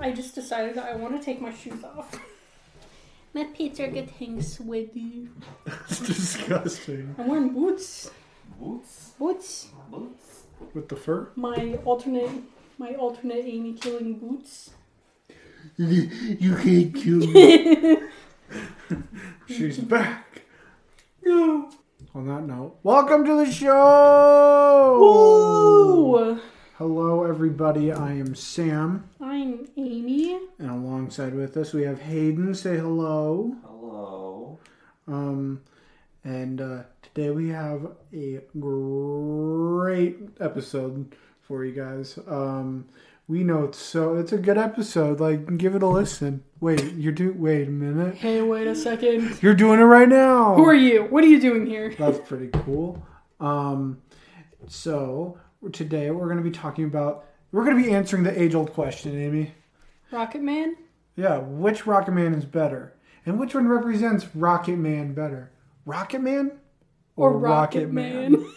I just decided that I want to take my shoes off. My feet are getting sweaty. It's disgusting. I'm wearing boots. Boots? Boots. Boots? With the fur? My alternate, my alternate Amy killing boots. You can't kill me. She's back. No. On that note, welcome to the show. Woo! Hello, everybody. I am Sam, I'm Amy. and alongside with us we have Hayden. Say hello. Hello. Um, and uh, today we have a great episode for you guys. Um, we know it's so it's a good episode. Like, give it a listen. Wait, you're do. Wait a minute. Hey, wait a second. You're doing it right now. Who are you? What are you doing here? That's pretty cool. Um, so today we're going to be talking about. We're going to be answering the age-old question, Amy. Rocket Man? Yeah, which Rocket Man is better, and which one represents Rocket Man better? Rocket Man Or Rocket Man?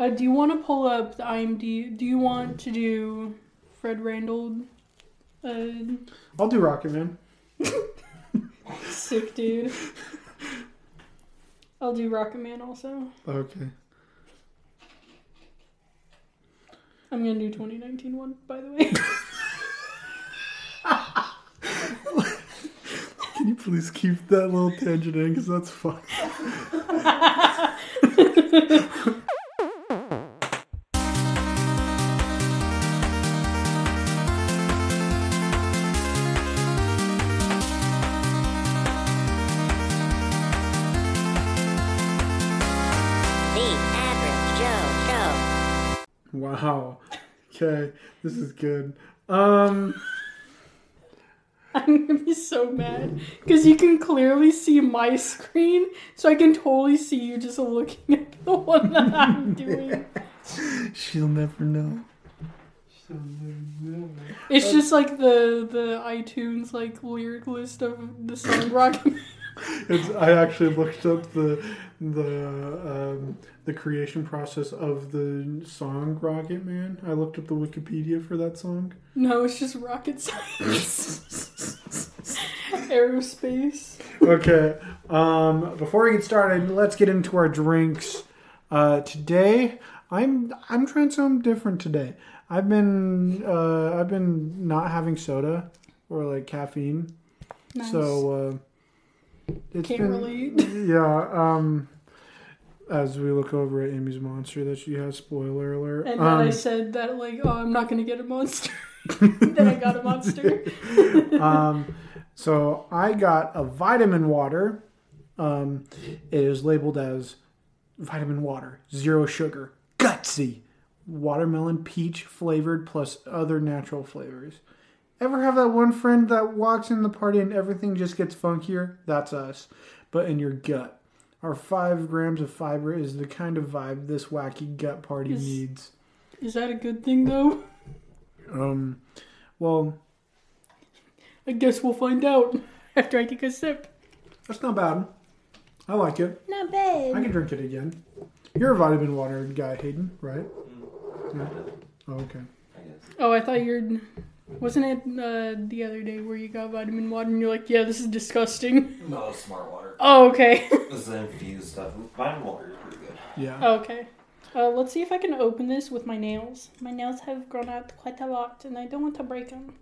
Uh, do you want to pull up the IMD? Do you want to do Fred Randall? Uh, I'll do Rocket Man. sick dude. I'll do Rocket Man also. Okay. I'm gonna do 2019 one, by the way. Can you please keep that little tangent in because that's fun. Okay, this is good. Um, I'm gonna be so mad because you can clearly see my screen, so I can totally see you just looking at the one that I'm doing. she'll never know. She'll never know. It's just like the the iTunes like lyric list of the song Rocket Man. It's, I actually looked up the the um, the creation process of the song Rocket Man. I looked up the Wikipedia for that song. No, it's just rocket science. Aerospace. Okay. Um, before we get started, let's get into our drinks. Uh, today, I'm I'm trying something different today. I've been uh, I've been not having soda or like caffeine, Nice. so uh, it's Can't been relate. yeah. Um, as we look over at Amy's monster that she has, spoiler alert. And then um, I said that like, oh, I'm not gonna get a monster. then I got a monster. um, so I got a vitamin water. Um, it is labeled as vitamin water, zero sugar, gutsy, watermelon peach flavored plus other natural flavors. Ever have that one friend that walks in the party and everything just gets funkier? That's us, but in your gut. Our five grams of fiber is the kind of vibe this wacky gut party Is- needs. Is that a good thing though? Um, well, I guess we'll find out after I take a sip. that's not bad. I like it. Not bad. I can drink it again. You're a vitamin water guy, Hayden, right? Mm. Yeah. Oh, okay. I guess. Oh, I thought you're. Wasn't it uh, the other day where you got vitamin water and you're like, yeah, this is disgusting? No, it's smart water. Oh, okay. This is infused stuff. Vitamin water is pretty good. Yeah. Okay. Uh, let's see if I can open this with my nails. My nails have grown out quite a lot and I don't want to break them.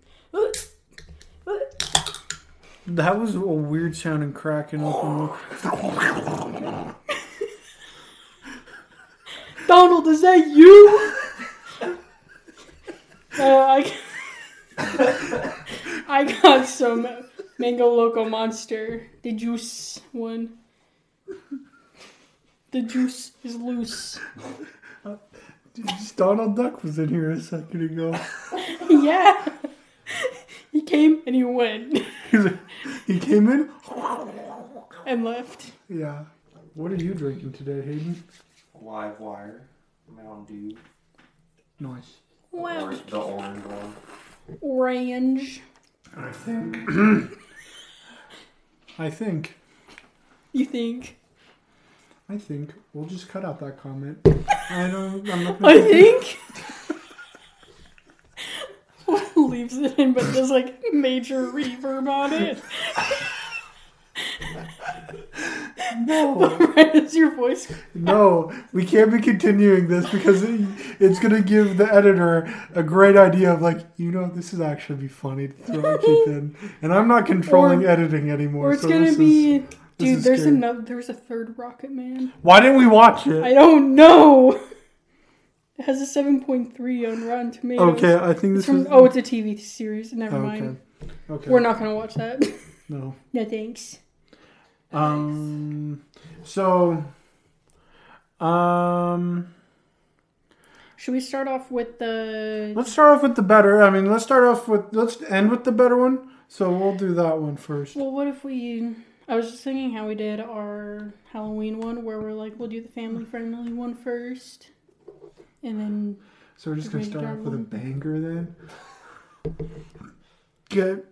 That was a weird sounding crack and open. Donald, is that you? uh, I, I got some Mango Loco Monster. The juice one. The juice is loose. Donald Duck was in here a second ago. yeah. He came and he went he came in. and left. Yeah. What are you drinking today, Hayden? Live wire. Mountain Dew. Nice. Wow. Orange, the orange one. Orange. I think. I think. You think? I think we'll just cut out that comment. I don't. I'm not. I think. Leaves it in, but does like major reverb on it. No, right as your voice. no, we can't be continuing this because it, it's gonna give the editor a great idea of like, you know, this is actually be funny to throw in, and I'm not controlling Or- editing anymore. Or it's so gonna this is- be, dude. There's scary. another. There's a third Rocket Man. Why didn't we watch it? I don't know. It has a seven point three on Rotten Tomatoes. okay, I think this from, is. oh, it's a TV series. Never okay. mind. Okay. We're not gonna watch that. No. no thanks. Um. So. Um. Should we start off with the? Let's start off with the better. I mean, let's start off with. Let's end with the better one. So we'll do that one first. Well, what if we? I was just thinking how we did our Halloween one, where we're like, we'll do the family friendly one first, and then So we're just gonna start R off with a banger then. Get.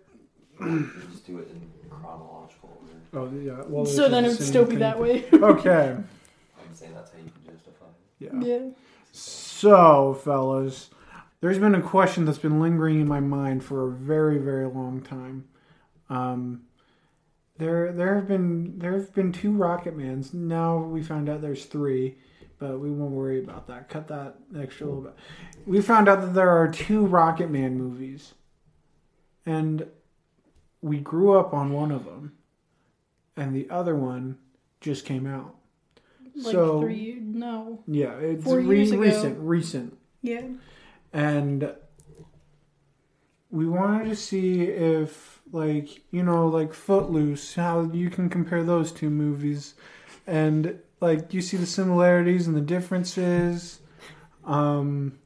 Just do it in chronological order. Oh yeah. Well, so then it'd still be thing. that way. Okay. I'm saying that's how you can justify it. Yeah. yeah. So, fellas, there's been a question that's been lingering in my mind for a very, very long time. Um, there, there have been there have been two Rocket Mans. Now we found out there's three, but we won't worry about that. Cut that extra little bit. We found out that there are two Rocket Man movies, and we grew up on one of them, and the other one just came out. Like so three. No. yeah, it's Four re- years ago. recent, recent Yeah. and we wanted to see if like you know like footloose how you can compare those two movies and like you see the similarities and the differences um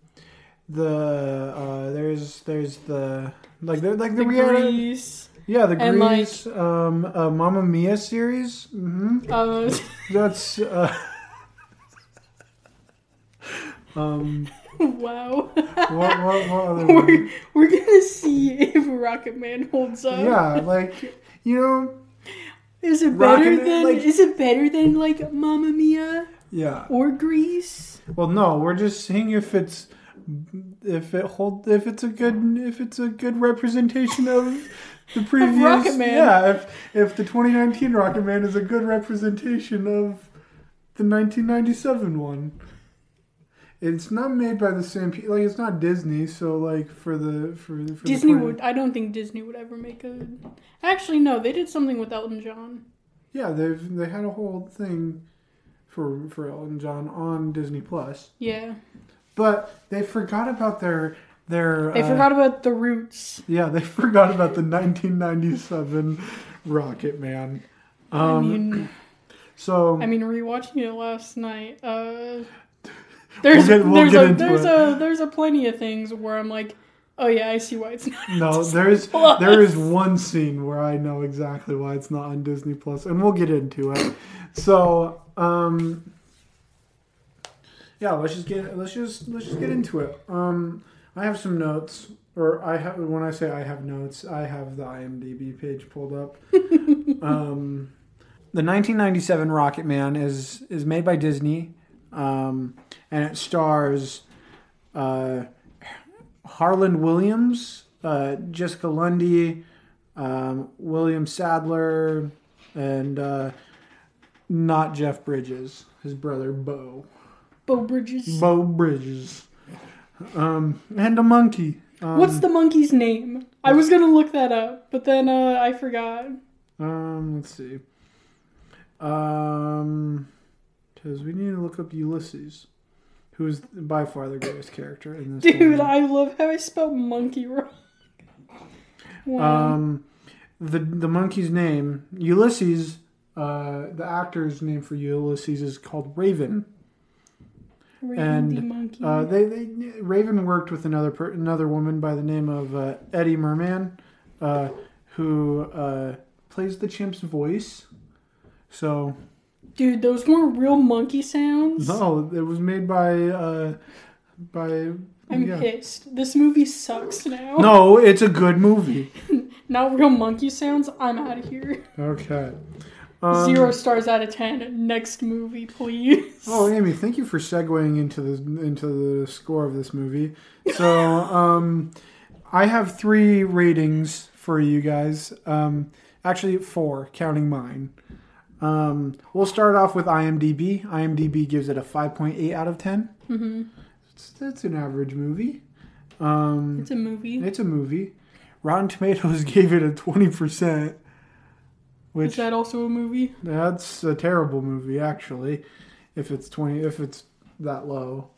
the uh there's there's the like the like the, The reality Grease. Yeah the and, like- Grease um uh, Mamma Mia series hmm Uh, that's uh um wow. what what, what other we're, we're gonna see if Rocket Man holds up. yeah, like you know, Is it Rocket better Man, than? like- is it better than like Mamma Mia yeah. or Grease? Well, no, we're just seeing if it's if it hold if it's a good if it's a good representation of the previous Rocket Man. Yeah, if if the 2019 Rocket Man is a good representation of the 1997 one. It's not made by the same people. Like it's not Disney, so like for the for, the- for Disney the would. I don't think Disney would ever make a. Actually, no. They did something with Elton John. Yeah, they've they had a whole thing for for Elton John on Disney Plus, Yeah, but they forgot about their their. they uh, forgot about the roots. Yeah, they forgot about the 1997 Rocket Man. Um, I mean, so I mean, rewatching it last night. Uh, there's get- we'll there's a there's a there's a plenty of things where I'm like, oh yeah, I see why it's not. no, there's Plus. there is one scene where I know exactly why it's not on Disney Plus, and we'll get into it. So, um, yeah, let's just get let's just let's just get into it. Um, I have some notes, or I have when I say I have notes, I have the IMDb page pulled up. um, the 1997 Rocket Man is is made by Disney, um, and it stars uh, Harland Williams, uh, Jessica Lundy, um, William Sadler, and uh, not Jeff Bridges, his brother Beau. Beau Bridges. Beau Bridges. Um, and a monkey. Um, What's the monkey's name? I was gonna look that up, but then uh, I forgot. Um, let's see. Um, because we need to look up Ulysses, who is by far the greatest character in this. Dude, movie. I love how I spelled monkey wrong. Wow. Um, the the monkey's name Ulysses. Uh, the actor's name for Ulysses is called Raven. Raven and. Uh, they, they Raven worked with another per, another woman by the name of uh, Eddie Merman, uh, who uh, plays the chimp's voice. So Dude, those weren't real monkey sounds. no, it was made by uh, by. I'm yeah. pissed. This movie sucks now. No, it's a good movie. Not real monkey sounds. I'm out of here. Okay. Um, Zero stars out of ten. Next movie, please. Oh, Amy, thank you for segueing into the into the score of this movie. So, um, I have three ratings for you guys. Um, actually, four, counting mine. Um, we'll start off with IMDb. IMDb gives it a 5.8 out of 10. hmm It's, it's an average movie. Um, It's a movie. it's a movie. Rotten Tomatoes gave it a 20%, Is that also a movie? that's a terrible movie, actually. If it's 20, if it's that low.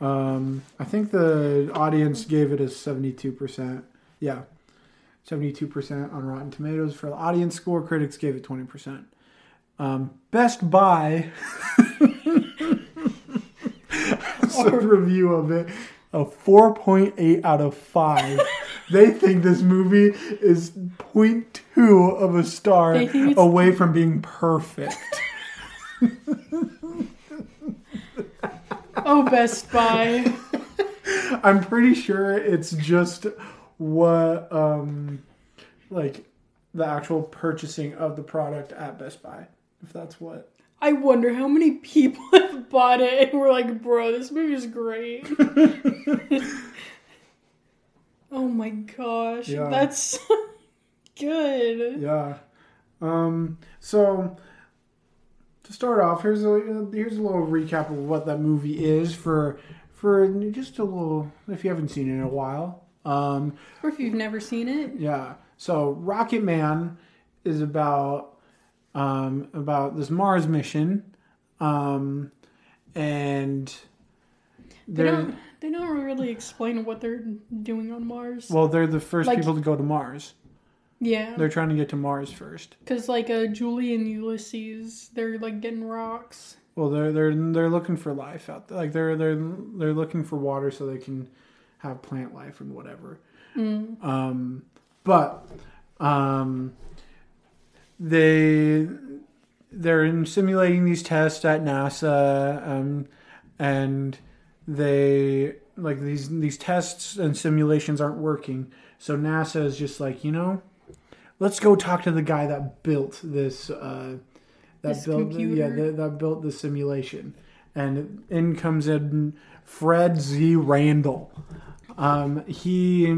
Um, I think the audience gave it a 72%. Yeah. 72% on Rotten Tomatoes for the audience score. Critics gave it 20%. Um, Best Buy. a review of it. A 4.8 out of 5. they think this movie is 0.2 of a star away from being perfect. Oh, Best Buy. I'm pretty sure it's just what, um, like, the actual purchasing of the product at Best Buy. If that's what. I wonder how many people have bought it and were like, bro, this movie is great. Oh my gosh. Yeah. That's good. Yeah. Um, so to start off, here's a here's a little recap of what that movie is for for just a little if you haven't seen it in a while. Um, Or if you've never seen it. yeah. So Rocket Man is about um, about this Mars mission, um, and They don't, they don't really explain what they're doing on Mars. well, they're the first Like- people to go to Mars. yeah. They're trying to get to Mars first. Because, like, uh, Julie and Ulysses, they're, like, getting rocks. Well, they're they're they're looking for life out there. Like they're they're they're looking for water so they can have plant life and whatever. Mm. Um, but um, they they're in simulating these tests at NASA, um, and they like these these tests and simulations aren't working. So NASA is just like you know, let's go talk to the guy that built this. Uh, that This built yeah computer. that, that built the simulation, and in comes in Fred Z. Randall. Um, he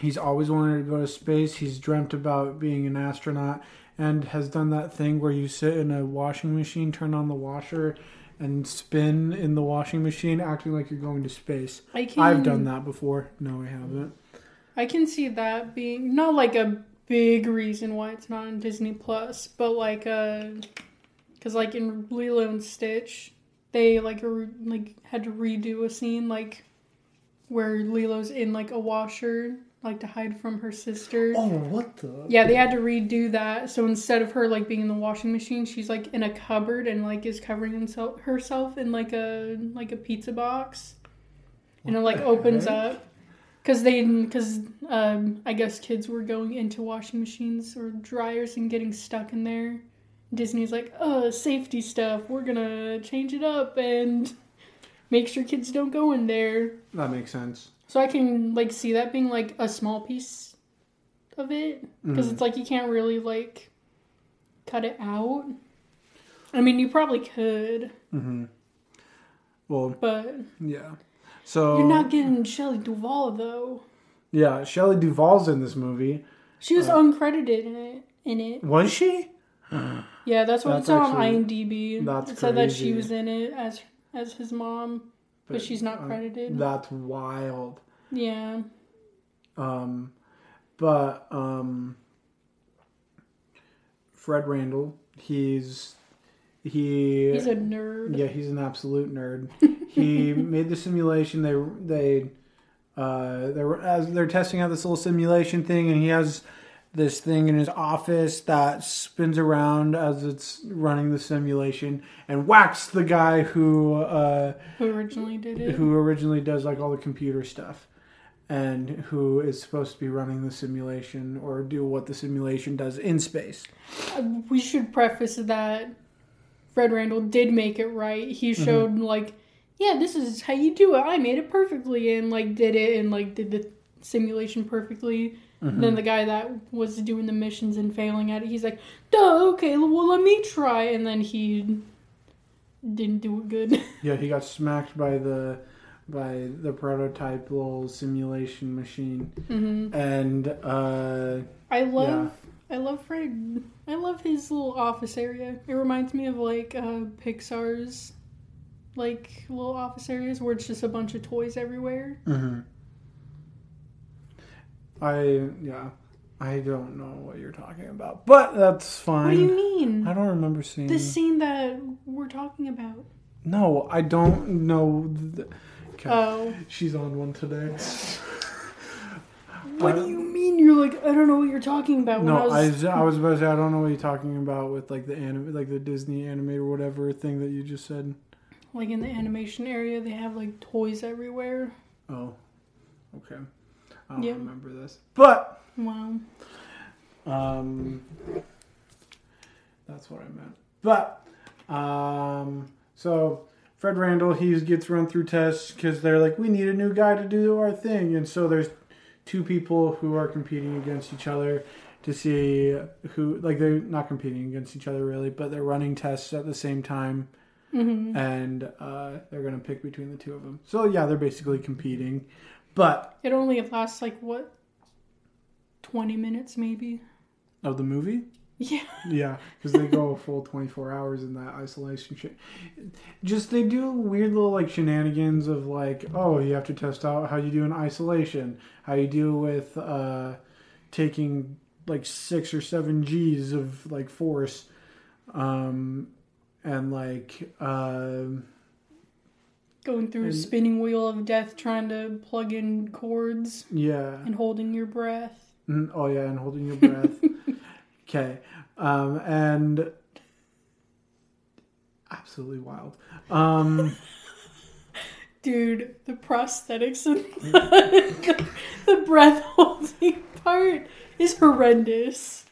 he's always wanted to go to space. He's dreamt about being an astronaut and has done that thing where you sit in a washing machine, turn on the washer, and spin in the washing machine, acting like you're going to space. I can, I've done that before. No, I haven't. I can see that being not like a big reason why it's not on Disney Plus, but like uh, because like in Lilo and Stitch, they like re- like had to redo a scene like where Lilo's in like a washer like to hide from her sister. Oh, what the? Yeah, they had to redo that. So instead of her like being in the washing machine, she's like in a cupboard and like is covering himself herself in like a like a pizza box, and it like opens heck? up because they because um, I guess kids were going into washing machines or dryers and getting stuck in there. Disney's like, oh, safety stuff. We're gonna change it up and make sure kids don't go in there. That makes sense. So I can like see that being like a small piece of it because it's like you can't really like cut it out. I mean, you probably could, Mm-hmm. Well, but yeah. So you're not getting Shelley Duvall though. yeah, Shelley Duvall's in this movie. She was uncredited in it. In it, Was she? yeah, that's what That's it's on actually- IMDb. that's it said that she was in it as as his mom, but, But, she's not uh, credited. That's wild. yeah, Um, but um, Fred Randall, he's he he's a nerd. yeah he's an absolute nerd. he made the simulation. They they uh they were as they're testing out this little simulation thing, and he has this thing in his office that spins around as it's running the simulation and whacks the guy who uh Who originally did it? who originally does like all the computer stuff and who is supposed to be running the simulation or do what the simulation does in space. Uh, we should preface that Fred Randall did make it right. He Mm-hmm. showed like, yeah, this is how you do it. I made it perfectly and like did it and like did the simulation perfectly. Mm-hmm. Then the guy that was doing the missions and failing at it, he's like, duh, okay, well let me try and then he didn't do it good. Yeah, he got smacked by the by the prototype little simulation machine, hmm and uh, I love I love Fred. I love his little office area. It reminds me of like uh, Pixar's like little office areas where it's just a bunch of toys everywhere. mhm. I yeah, I don't know what you're talking about, but that's fine. What do you mean? I don't remember seeing. The scene that we're talking about. No, I don't know. th- Okay. Oh. She's on one today. What do you mean? You're like I don't know what you're talking about. No, I I was, was, I was about to say I don't know what you're talking about with like the anim- like the Disney animated or whatever thing that you just said. like in the animation area. They have like toys everywhere. Oh, okay. I don't Yeah. remember this, but Wow. um, that's what I meant. But um, so Fred Randall he gets run through tests because they're like we need a new guy to do our thing, and so there's two people who are competing against each other to see who like they're not competing against each other really, but they're running tests at the same time. hmm and uh, they're gonna pick between the two of them. So yeah, they're basically competing, but It only lasts like what, twenty minutes maybe. of the movie, Yeah. yeah, because they go a full twenty four hours in that isolation shit. Just they do weird little like shenanigans of like, oh, you have to test out how you do in isolation, how you deal with uh, taking like six or seven G's of like force, um, and like. um Going through a spinning wheel of death trying to plug in cords yeah, and holding your breath. Mm, oh yeah, and holding your breath. okay, um, and absolutely wild. Um, Dude, the prosthetics and the, the breath holding part is horrendous.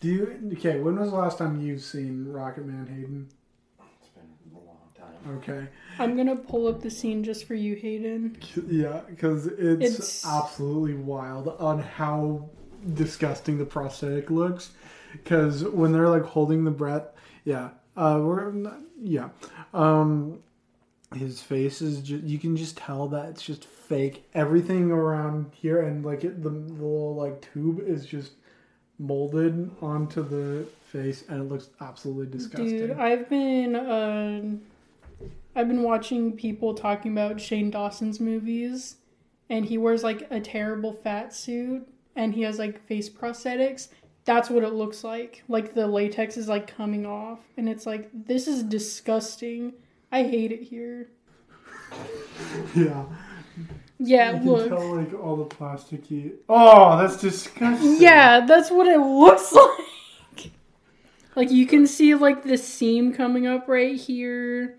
do you okay? When was the last time you've seen Rocket Man, Hayden? It's been a long time. Okay, I'm gonna pull up the scene just for you, Hayden. yeah, because it's, It's- absolutely wild on how disgusting the prosthetic looks. Because when they're like holding the breath, yeah, uh, we're not, yeah, um, his face is just you can just tell that it's just fake. Everything around here and like it, the, the little like tube is just molded onto the face, and it looks absolutely disgusting. Dude, I've been uh, I've been watching people talking about Shane Dawson's movies, and he wears like a terrible fat suit, and he has like face prosthetics. That's what it looks like. Like the latex is like coming off, and it's like this is disgusting. I hate it here. yeah, Yeah, you can look. tell like all the plasticky. Oh, that's disgusting. Yeah, that's what it looks like. Like you can see like the seam coming up right here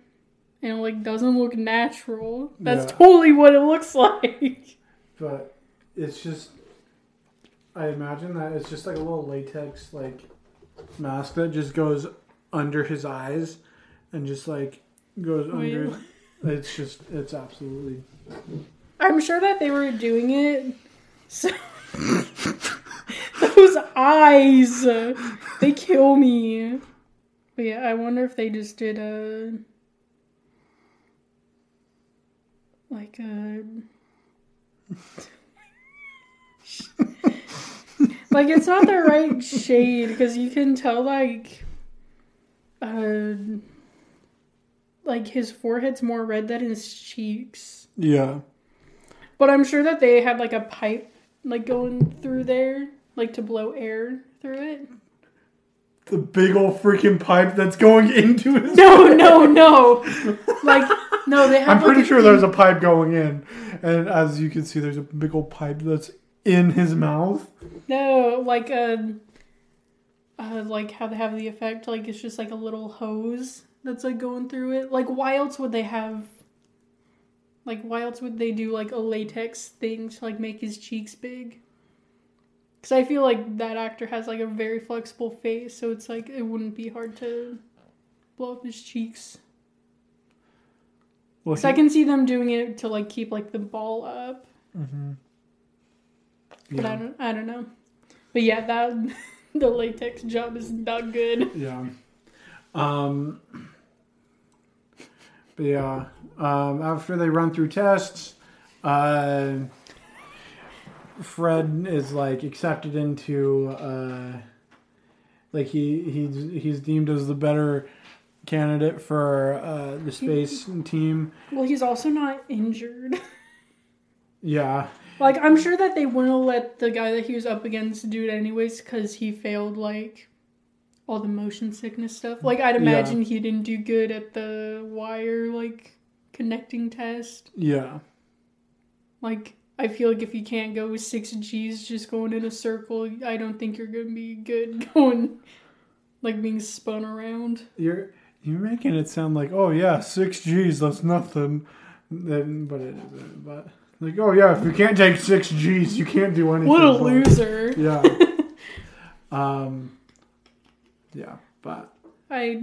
and like doesn't look natural. That's Yeah. totally what it looks like. but it's just i imagine that it's just like a little latex like mask that just goes under his eyes and just like goes under it's just it's absolutely I'm sure that they were doing it so those eyes uh, they kill me. But yeah, I wonder if they just did a like a like it's not the right shade because you can tell like uh like his forehead's more red than his cheeks. yeah But I'm sure that they had like a pipe like going through there, like to blow air through it. The big old freaking pipe that's going into his No, no, no. Like no, they have. i'm pretty a sure there's a pipe going in and as you can see there's a big old pipe that's in his mouth no like a. Uh, like how they have the effect, like it's just like a little hose that's like going through it. Like why else would they have? Like why else would they do like a latex thing to like make his cheeks big? Because I feel like that actor has like a very flexible face, so it's like it wouldn't be hard to blow up his cheeks. well, So I can see them doing it to like keep like the ball up, Mhm. but I don't I don't know. But yeah, that the latex job is not good. Yeah. Um But yeah, um, after they run through tests, uh, Fred is like accepted into uh, like he he's he's deemed as the better candidate for uh, the space team. Well, he's also not injured. Yeah, like I'm sure that they wouldn't let the guy that he was up against do it anyways because he failed like all the motion sickness stuff. Like I'd imagine he didn't do good at the wire like connecting test. yeah, Like I feel like if you can't go with six G's just going in a circle, I don't think you're gonna be good going like being spun around. you're you're making it sound like oh yeah six G's that's nothing, then but it isn't. But like oh yeah if you can't take six G's you can't do anything. What a loser! Yeah. um. Yeah, but I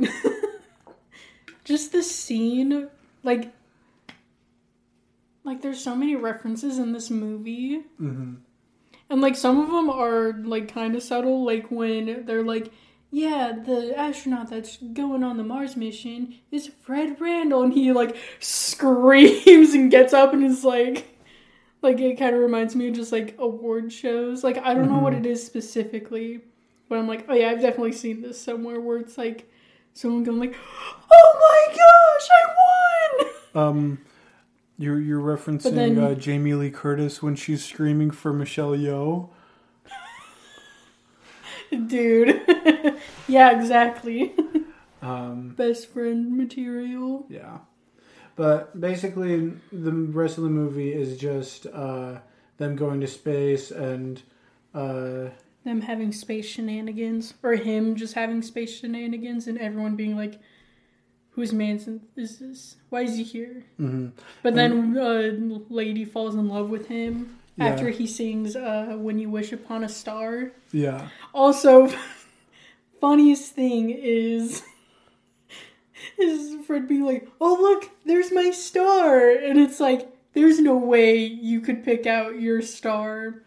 just the scene, like, like there's so many references in this movie, mhm. and like some of them are like kind of subtle, like when they're like. Yeah, the astronaut that's going on the Mars mission is Fred Randall, and he like screams and gets up and is like, like it kind of reminds me of just like award shows. Like I don't know what it is specifically, but I'm like, oh yeah, I've definitely seen this somewhere where it's like someone going like, oh my gosh, I won!" um, you're you're referencing then- uh, Jamie Lee Curtis when she's screaming for Michelle Yeoh. dude. yeah, exactly. Um, Best friend material. yeah, but basically the rest of the movie is just uh, them going to space and uh, Them having space shenanigans, or him just having space shenanigans, and everyone being like, "Whose man is this? Why is he here?" mhm. But then uh, lady falls in love with him Yeah. after he sings uh, "When You Wish Upon a Star." yeah, Also, funniest thing is is Fred being like, "Oh look, there's my star," and it's like, there's no way you could pick out your star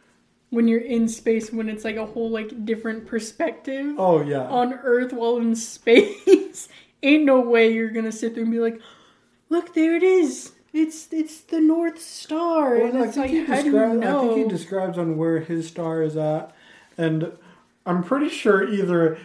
when you're in space when it's like a whole like different perspective oh yeah, on Earth while in space. Ain't no way you're gonna sit there and be like, "Look, there it is." It's it's the North Star, Well, and I it's think, like, he do you know? I think he describes on where his star is at, and I'm pretty sure either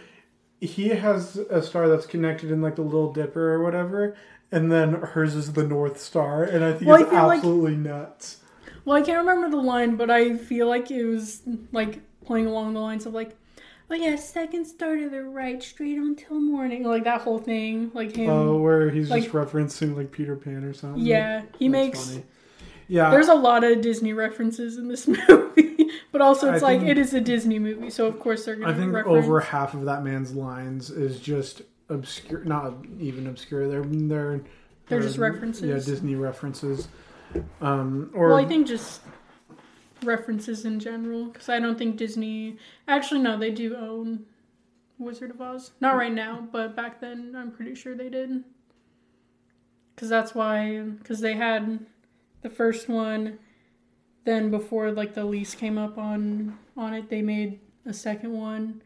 he has a star that's connected in like the Little Dipper or whatever, and then hers is the North Star, and I think Well, I it's like- absolutely nuts. Well, I can't remember the line, but I feel like it was like playing along the lines of like, "Oh yeah, second star to the right, straight on till morning," like that whole thing, like him. Oh, where he's like- just referencing like Peter Pan or something. yeah, he That's makes. funny. Yeah, There's a lot of Disney references in this movie, but also it's I like think- it is a Disney movie, so of course they're gonna I think reference. over half of that man's lines is just obscure. Not even obscure. They're they're They're just references. Yeah, Disney references. Um, or Well, I think just references in general, because I don't think Disney. Actually, no, they do own Wizard of Oz. Not right now, but back then, I'm pretty sure they did. Because that's why, because they had the first one. Then before like the lease came up on on it, they made a second one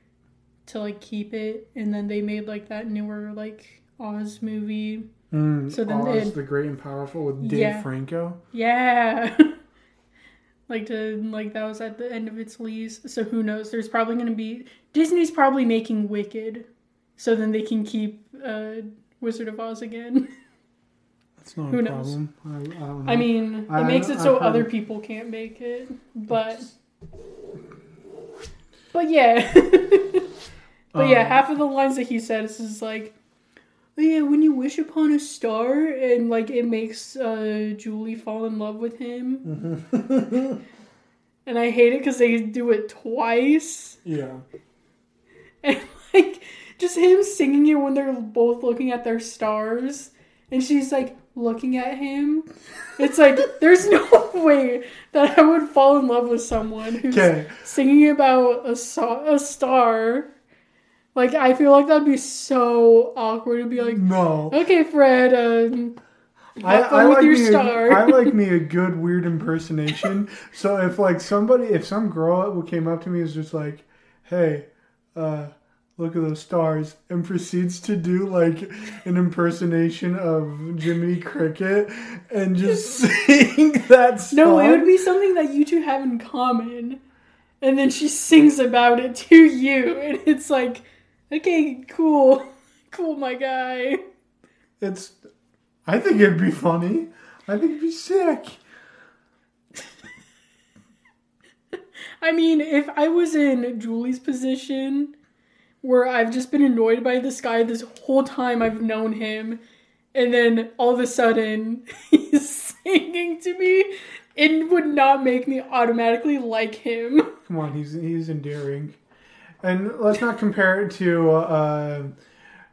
to like keep it, and then they made like that newer like Oz movie. Mm, So then Oz the Great and Powerful with Dave Yeah. Franco. Yeah. like to like that was at the end of its lease. So who knows? There's probably going to be Disney's probably making Wicked, so then they can keep uh, Wizard of Oz again. That's not Who a knows? problem. I, I don't know. I mean, it I- makes it so other people can't make it, but but yeah. but yeah, Um, half of the lines that he says is like, yeah, when you wish upon a star, and like it makes uh, Julie fall in love with him. and I hate it because they do it twice, yeah. and like just him singing it when they're both looking at their stars, and she's like looking at him. It's like there's no way that I would fall in love with someone who's Okay. singing about a, so- a star. Like I feel like that'd be so awkward to be like, No. okay, Fred, um, I, I with like your me star. A, I like me a good weird impersonation. so if like somebody, if some girl came up to me and was just like, "Hey, uh, look at those stars, and proceeds to do like an impersonation of Jiminy Cricket and just sing that song. No, it would be something that you two have in common. And then she sings about it to you. And it's like, okay, cool. Cool, my guy. It's. I think it'd be funny. I think it'd be sick. I mean, if I was in Julie's position, where I've just been annoyed by this guy this whole time I've known him, and then all of a sudden he's singing to me, it would not make me automatically like him. Come on, he's he's endearing, and let's not compare it to. Uh,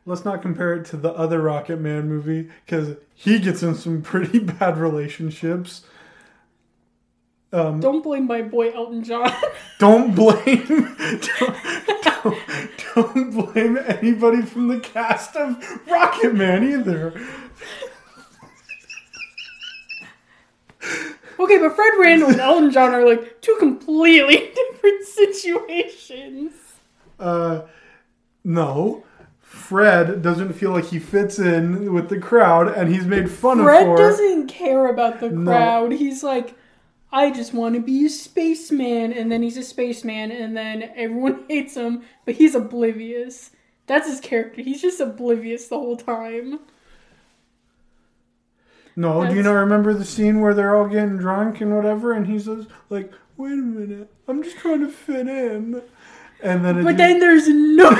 let's not compare it to the other Rocket Man movie because he gets in some pretty bad relationships. Um, Don't blame my boy Elton John. don't blame don't, don't, don't blame anybody from the cast of Rocket Man either. okay, but Fred Randall and Elton John are like two completely different situations. Uh, no. Fred doesn't feel like he fits in with the crowd, and he's made fun Fred of Fred doesn't care about the No. crowd. He's like, I just want to be a spaceman, and then he's a spaceman, and then everyone hates him, but he's oblivious. That's his character. He's just oblivious the whole time. No, do you not remember the scene where they're all getting drunk and whatever, and he's just like, "Wait a minute, I'm just trying to fit in," and then But then there's no.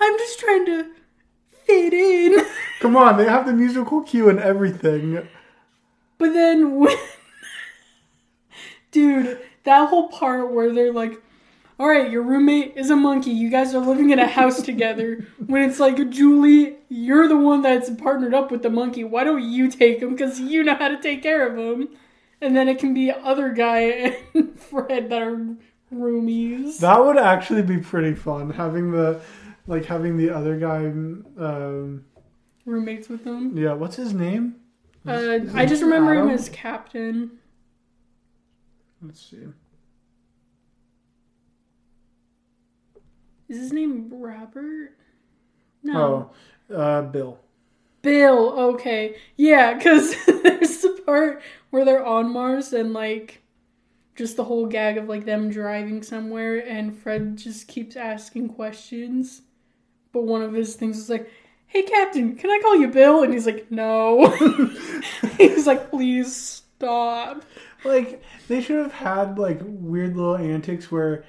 I'm just trying to fit in. come on, they have the musical cue and everything. But then when Dude, that whole part where they're like, all right, your roommate is a monkey. You guys are living in a house together. When it's like, Julie, you're the one that's partnered up with the monkey. Why don't you take him? Because you know how to take care of him. And then it can be other guy and Fred that are roomies. That would actually be pretty fun having the, like having the other guy. Um, Roommates with them. yeah, what's his name? Uh, I just remember him as Captain. Let's see. Is his name Robert? No. Oh, uh, Bill. Bill, okay. Yeah, because there's the part where they're on Mars and, like, just the whole gag of, like, them driving somewhere and Fred just keeps asking questions. But one of his things is like, hey, Captain, can I call you Bill? And he's like, no. he's like, please stop. Like they should have had like weird little antics where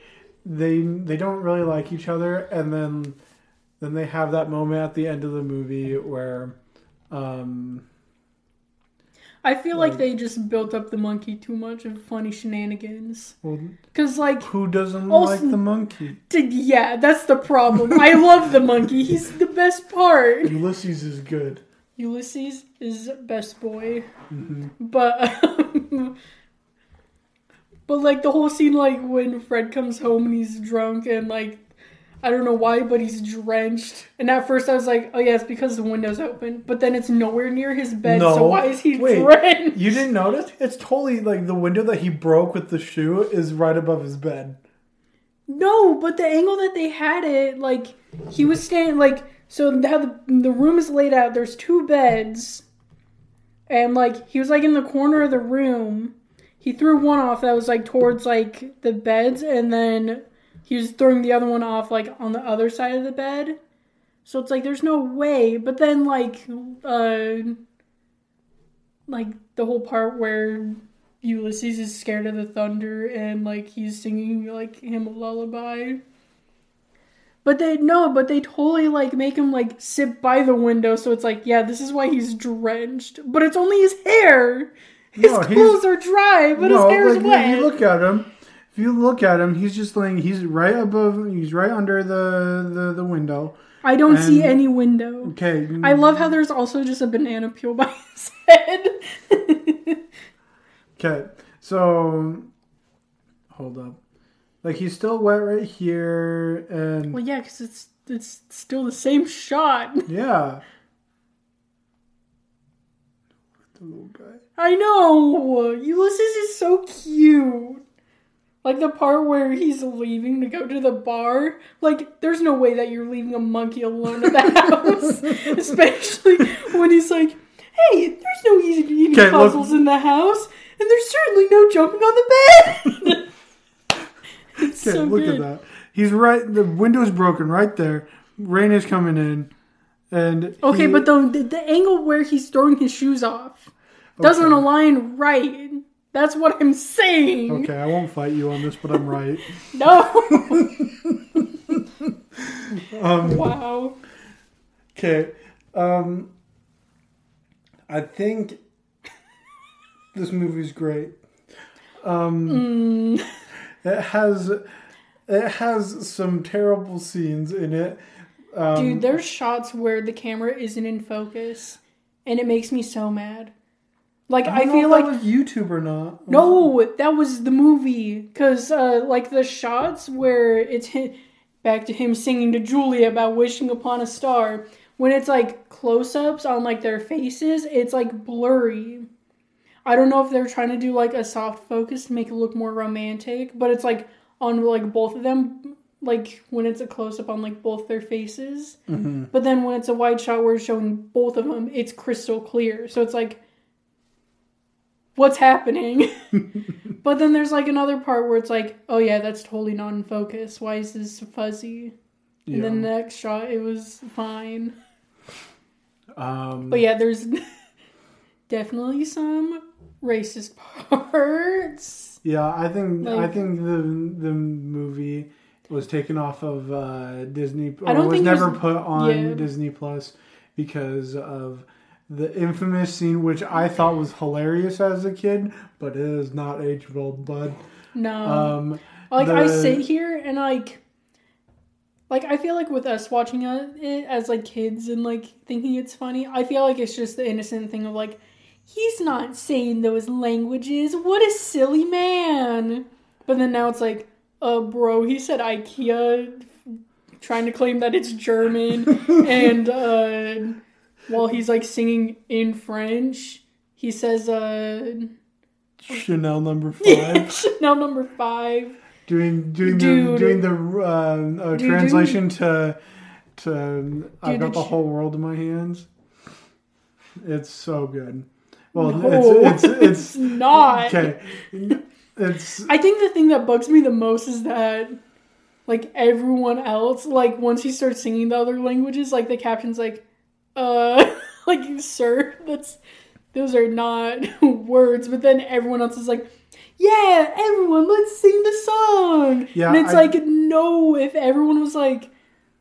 they they don't really like each other, and then then they have that moment at the end of the movie where. Um, I feel like Like- they just built up the monkey too much of funny shenanigans. well, Because, like, who doesn't Also- like the monkey? d- yeah, that's the problem. I love the monkey. He's the best part. Ulysses is good. Ulysses is best boy, Mm-hmm. but but like the whole scene, like when Fred comes home and he's drunk and like I don't know why, but he's drenched. And at first I was like, oh yeah, it's because the window's open. But then it's nowhere near his bed, so why is he Wait. drenched? You didn't notice? It's totally like the window that he broke with the shoe is right above his bed. No, but the angle that they had it, like he was standing, like so how the the room is laid out. There's two beds, and like he was like in the corner of the room. He threw one off that was like towards like the beds, and then he was throwing the other one off like on the other side of the bed. So it's like there's no way. But then like uh like the whole part where Ulysses is scared of the thunder and like he's singing like him a lullaby. But they no, but they totally like make him like sit by the window, so it's like, yeah, this is why he's drenched. But it's only his hair. His No, clothes are dry, but his hair's like, wet. You look at him, if you look at him, he's just laying. He's right above. He's right under the the, the window. I don't see any window. Okay. I love how there's also just a banana peel by his head. Okay, so hold up. Like he's still wet right here, and well, yeah, because it's it's still the same shot. yeah. The little guy. I know Ulysses is so cute. Like the part where he's leaving to go to the bar. Like, there's no way that you're leaving a monkey alone at the house. Especially when he's like, hey, there's no easy eating Okay, look- puzzles in the house. And there's certainly no jumping on the bed. it's Okay, so look good. at that. He's right. The window's broken right there. Rain is coming in, and Okay, he- but the, the the angle where he's throwing his shoes off doesn't Okay. align right. That's what I'm saying. Okay, I won't fight you on this, but I'm right. No. Um, wow. Okay. Um, I think this movie's great. Um, Mm, It has it has some terrible scenes in it. Um, dude, there's shots where the camera isn't in focus, and it makes me so mad. Like I, know feel like that was YouTube or not. no, that was the movie because uh, like the shots where it's hi- back to him singing to Julia about wishing upon a star. When it's like close-ups on like their faces, it's like blurry. I don't know if they're trying to do like a soft focus to make it look more romantic, but it's like on like both of them, like when it's a close up on like both their faces. But then when it's a wide shot where it's showing both of them, it's crystal clear. So it's like, what's happening? but then there's like another part where it's like, oh yeah, that's totally not in focus. Why is this fuzzy? And then the next shot, it was fine. um, But yeah, there's definitely some racist parts. yeah, I think I think the the movie was taken off of uh, Disney or I don't was think it never was- put on yeah. Disney Plus because of the infamous scene, which I thought was hilarious as a kid, but it is not age well, bud. No. Um, like I sit here and like like I feel like with us watching it it as like kids and like thinking it's funny, I feel like it's just the innocent thing of like he's not saying those languages. What a silly man. But then now it's like, uh bro, he said IKEA trying to claim that it's German and uh while he's like singing in French, he says uh Chanel number five. Chanel number 5. doing doing the doing the uh, uh, Dude, translation to to I've got the whole world in my hands. It's so good. Well, No, it's it's it's not. okay. It's I think the thing that bugs me the most is that, like everyone else, like once he starts singing the other languages, like the caption's like, uh, like sir, that's those are not words. But then everyone else is like, yeah, everyone, let's sing the song. Yeah, and it's I- like no, if everyone was like,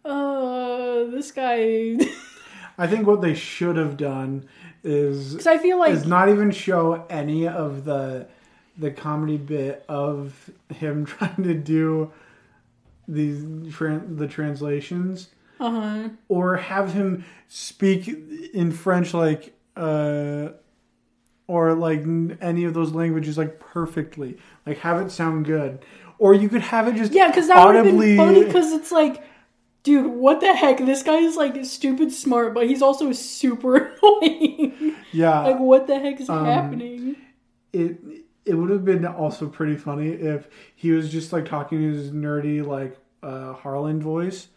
uh, this guy, I think what they should have done is because I feel like is not even show any of the the comedy bit of him trying to do these the translations. Uh huh. or have him speak in French like uh or like any of those languages like perfectly like have it sound good or you could have it just Yeah, because that would have been funny. Because it's like, dude, what the heck? This guy is like stupid smart, but he's also super annoying. yeah like, what the heck is Um, happening? it it would have been also pretty funny if he was just like talking his nerdy like uh Harland voice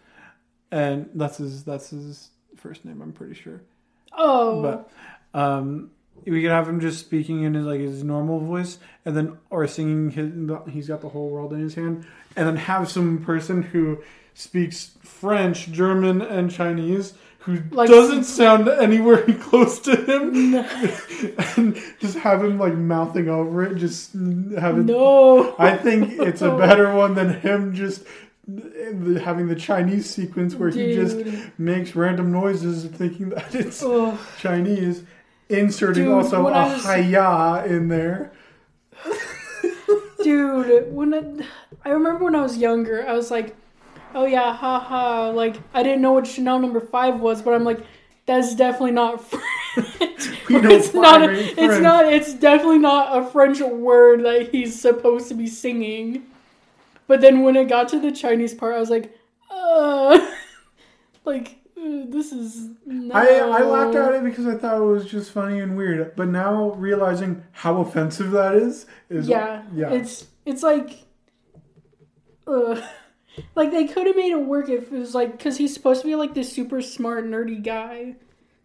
and that's his that's his first name I'm pretty sure. Oh, but um we could have him just speaking in his like his normal voice and then or singing his he's got the whole world in his hand and then have some person who speaks french german and chinese who Like- doesn't sound anywhere close to him. And just have him like mouthing over it just have it no. i think it's a better one than him just having the chinese sequence where he just makes random noises thinking that it's Ugh. Chinese, inserting Dude, also a was- hiya in there. dude, when I, I remember when I was younger, I was like, oh yeah, haha. Like, I didn't know what Chanel number five was, but I'm like, that's definitely not French. We Or know it's not. A, ain't it's not. It's definitely not a French word that he's supposed to be singing. But then when it got to the Chinese part, I was like, uh, like uh, this is. No. I, I laughed at it because I thought it was just funny and weird. But now realizing how offensive that is is Yeah, yeah. It's it's like uh, like they could have made it work if it was like because he's supposed to be like this super smart nerdy guy,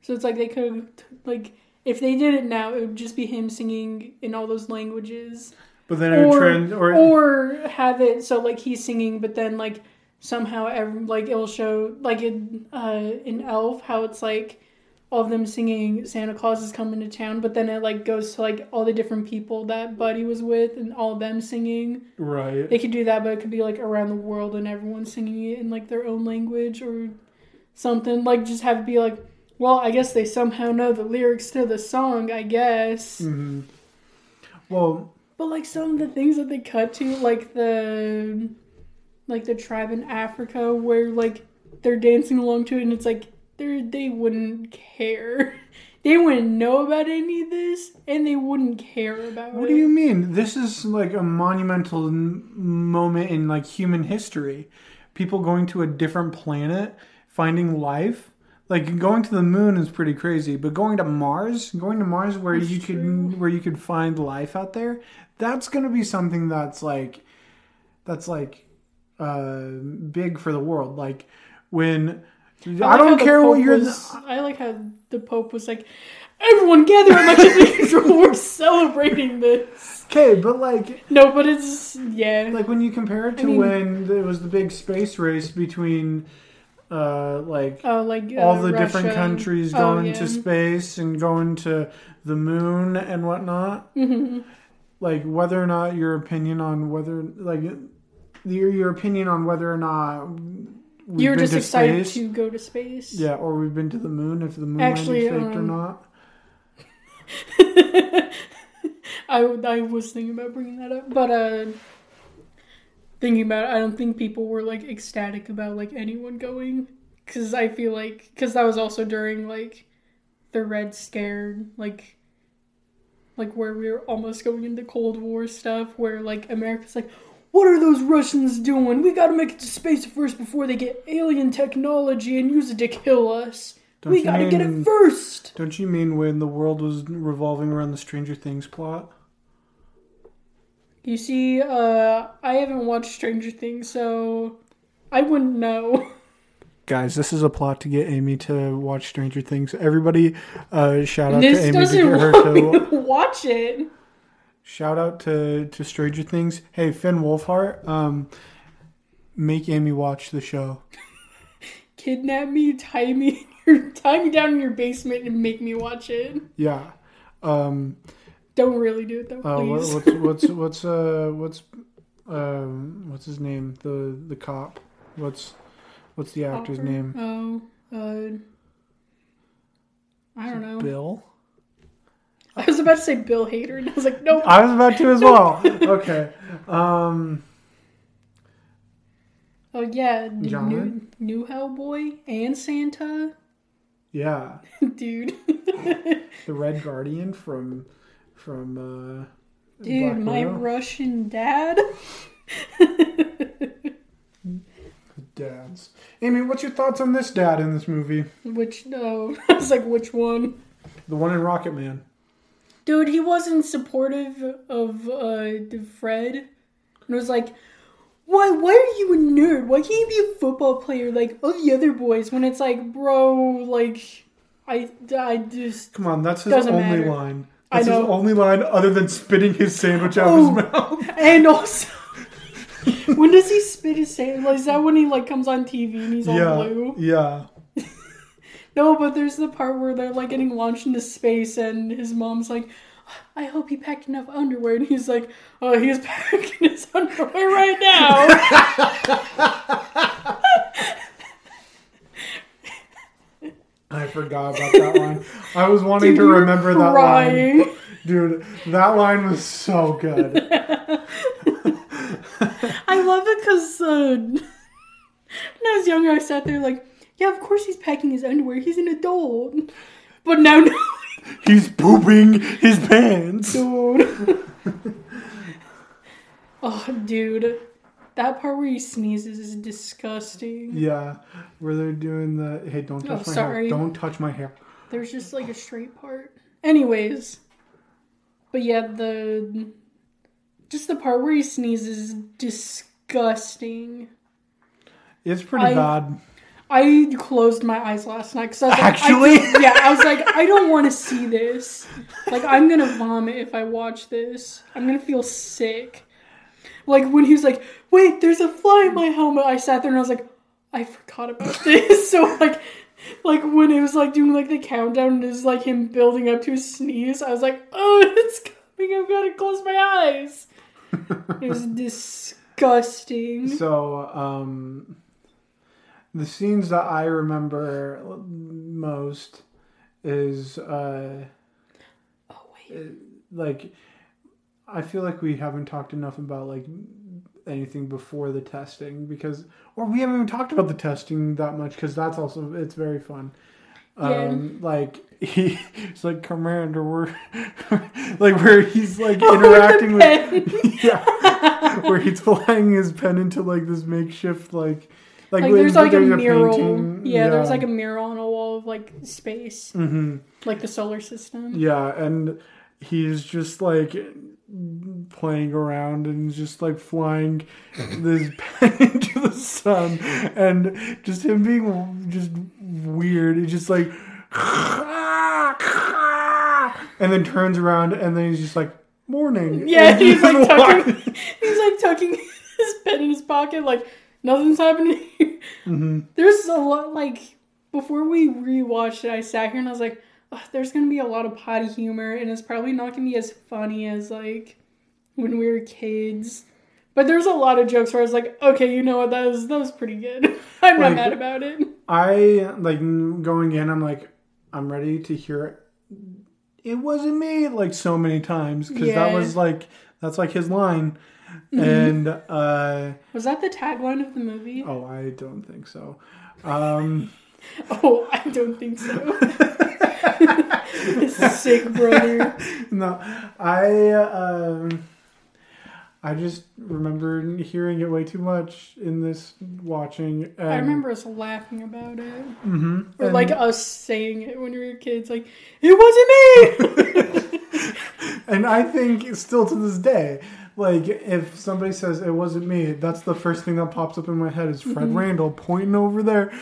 so it's like they could like if they did it now, it would just be him singing in all those languages, But then it or trend or, or have it so like he's singing, but then like somehow ev like it'll show like in uh in Elf how it's like all of them singing Santa Claus is coming to town, but then it like goes to like all the different people that Buddy was with and all of them singing. right. They could do that, but it could be like around the world and everyone singing it in like their own language or something. Like just have it be like, well, I guess they somehow know the lyrics to the song, I guess. hmm Well, But like some of the things that they cut to, like the like the tribe in Africa where like they're dancing along to it and it's like they they wouldn't care. They wouldn't know about any of this and they wouldn't care about what it. do you mean? This is like a monumental n- moment in like human history. People going to a different planet, finding life. Like going to the moon is pretty crazy, but going to Mars, going to Mars where That's you could where you could find life out there, that's going to be something that's like that's like uh big for the world. Like when I, like don't care what you're was- I like how the Pope was like, everyone gather at my cathedral. We're celebrating this. Okay, but like No, but it's yeah. like when you compare it to I mean- when there was the big space race between uh like Oh, like uh, all the different Russia. countries Oh, going yeah. to space and going to the moon and whatnot Mhm. like whether or not your opinion on whether like your, your opinion on whether or not we've You're just to excited space, to go to space. yeah or we've been to the moon if the moon Actually, landing's faked or um, not I, I was thinking about bringing that up, but uh, thinking about it, I don't think people were like ecstatic about like anyone going because I feel like because that was also during like the Red Scare, like like where we were almost going into Cold War stuff, where like America's like. What are those Russians doing? We gotta make it to space first before they get alien technology and use it to kill us. Don't we gotta get it first. don't you mean when the world was revolving around the stranger things plot You see, uh, I haven't watched Stranger Things, so I wouldn't know. Guys, this is a plot to get Amy to watch Stranger Things. Everybody, uh, shout out this to Amy to get her to to watch it. shout out to to Stranger Things. Hey, Finn Wolfhard, um, make Amy watch the show. Kidnap me, tie me, tie me down in your basement, and make me watch it. Yeah. Um, Don't really do it though, uh, what, what's what's what's uh what's um what's his name? The the cop. What's what's the actor's Hopper? name? Oh, uh, I don't know. Bill. I was about to say Bill Hader, and I was like, nope. I was about to as well. okay. Um. Oh yeah, John? new new Hellboy and Santa, Yeah. dude. The Red Guardian from from uh Dude, Black my Widow. Russian dad. dads. Amy, what's your thoughts on this dad in this movie? which no, I was like, which one? The one in Rocket Man. Dude, he wasn't supportive of uh Fred. And was like, why why are you a nerd? Why can't you be a football player like all the other boys? When it's like, bro, like I I just Come on, that's his only matter. line. I That's his know. only line other than spitting his sandwich out Oh. of his oh, mouth. and also when does he spit his sandwich? Like, is that when he like comes on TV and he's all yeah. blue? Yeah. No, but there's the part where they're like getting launched into space, and his mom's like, "I hope he packed enough underwear," and he's like, "Oh, he's packing his underwear right now." I forgot about that line. I was wanting Dude, to remember that line. Dude, that line was so good. I love it because uh, when I was younger, I sat there like, "Yeah, of course he's packing his underwear. He's an adult." But now, no, He's pooping his pants. dude. oh, dude, that part where he sneezes is disgusting. Yeah, where they're doing the hey, don't oh, touch Oh, my sorry. hair. Don't touch my hair. There's just like a straight part. Anyways, but yeah, the just the part where he sneezes is disgusting. It's pretty I- bad. I closed my eyes last night because I was like, I Actually? don't- yeah, I was like, I don't want to see this. Like, I'm gonna vomit if I watch this. I'm gonna feel sick. Like when he was like, "Wait, there's a fly in my helmet," I sat there and I was like, I forgot about this. so like, like when it was like doing like the countdown and it was like him building up to a sneeze, I was like, "Oh, it's coming! I've got to close my eyes." It was disgusting. So, um, the scenes that I remember most is uh, oh wait. like I feel like we haven't talked enough about like anything before the testing because or we haven't even talked about the testing that much because that's also it's very fun. Yeah. Um, like he, it's like Commander, we're like where he's like Oh, with interacting with, yeah, where he's flying his pen into like this makeshift like like, like there's like a there's mural. painting, yeah, there's like a mural on a wall of like space, mm-hmm. like the solar system. Yeah, and he's just like playing around and just like flying this pen into the sun, and just him being just weird. He's just like, and then turns around and then he's just like, morning. Yeah, he's like tucking, he's like tucking his pen in his pocket, like nothing's happening. Mhm. There's a lot like before we rewatched it, I sat here and I was like, "Ugh, there's gonna be a lot of potty humor, and it's probably not gonna be as funny as like when we were kids. But there's a lot of jokes where I was like, okay, you know what, that was that was pretty good. I'm not Like- mad about it. I like going in. I'm like, I'm ready to hear it. It wasn't me like so many times because that Yeah. Mm-hmm. was like that's like his line, and uh Was that the tagline of the movie? oh, I don't think so. Um, Oh, I don't think so. Sick brother. no, I um, I just remember hearing it way too much in this watching. And, I remember us laughing about it. Mhm. Or And- like us saying it when we were kids, like, it wasn't me! And I think still to this day, like if somebody says it wasn't me, that's the first thing that pops up in my head is Fred Mm-hmm. Randall pointing over there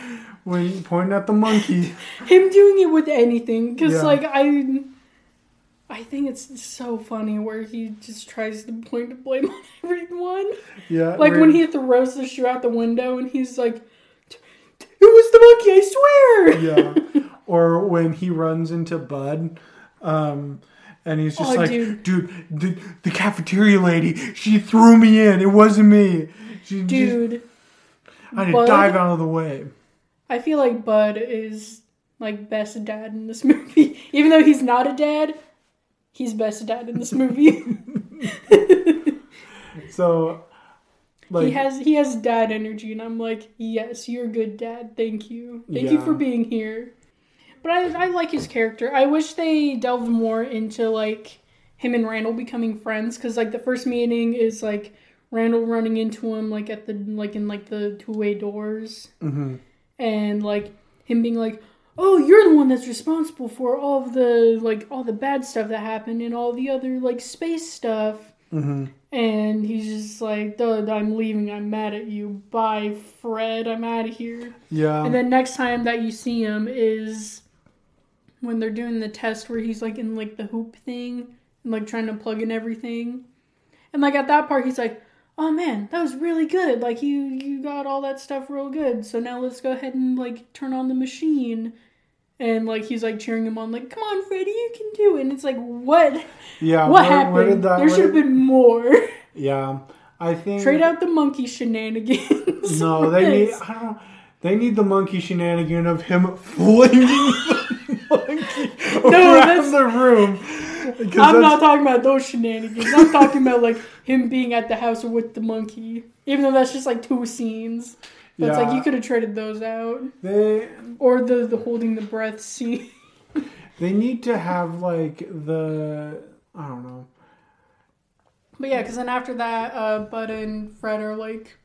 when pointing at the monkey. Him doing it with anything. Because, Yeah. like, I. I think it's so funny where he just tries to point the blame on everyone. Yeah, Like when he throws the shoe out the window and he's like, it was the monkey, I swear! yeah, or when he runs into Bud, um, and he's just Oh, like, dude. dude, the, the cafeteria lady, she threw me in. It wasn't me. She just, Dude, I had to dive out of the way. I feel like Bud is like best dad in this movie. Even though he's not a dad, he's best dad in this movie. So, like, he has he has dad energy, and I'm like, yes, you're a good dad. Thank you, thank you for being here. But I I like his character. I wish they delved more into like him and Randall becoming friends because like the first meeting is like Randall running into him like at the like in like the two way doors mhm. And like him being like oh you're the one that's responsible for all of the like all the bad stuff that happened and all the other like space stuff. Mhm. and he's just like dude i'm leaving. I'm mad at you. Bye fred. I'm out of here. Yeah, and then next time that you see him is when they're doing the test where he's like in like the hoop thing and like trying to plug in everything. And like at that part he's like oh man that was really good like you you got all that stuff real good so now let's go ahead and like turn on the machine and like he's like cheering him on like come on freddy you can do it and it's like what yeah. what where- happened where did that- there should have been more Yeah, I think trade out the monkey shenanigans No, they need. I don't. They need the monkey shenanigan of him flinging the monkey around that's- the room. I'm not talking about those shenanigans. I'm talking about like him being at the house with the monkey. Even though that's just like two scenes. But it's like you could have traded those out. They Or the the holding the breath scene. they need to have like the I don't know. But yeah, because then after that, uh, Bud and Fred are like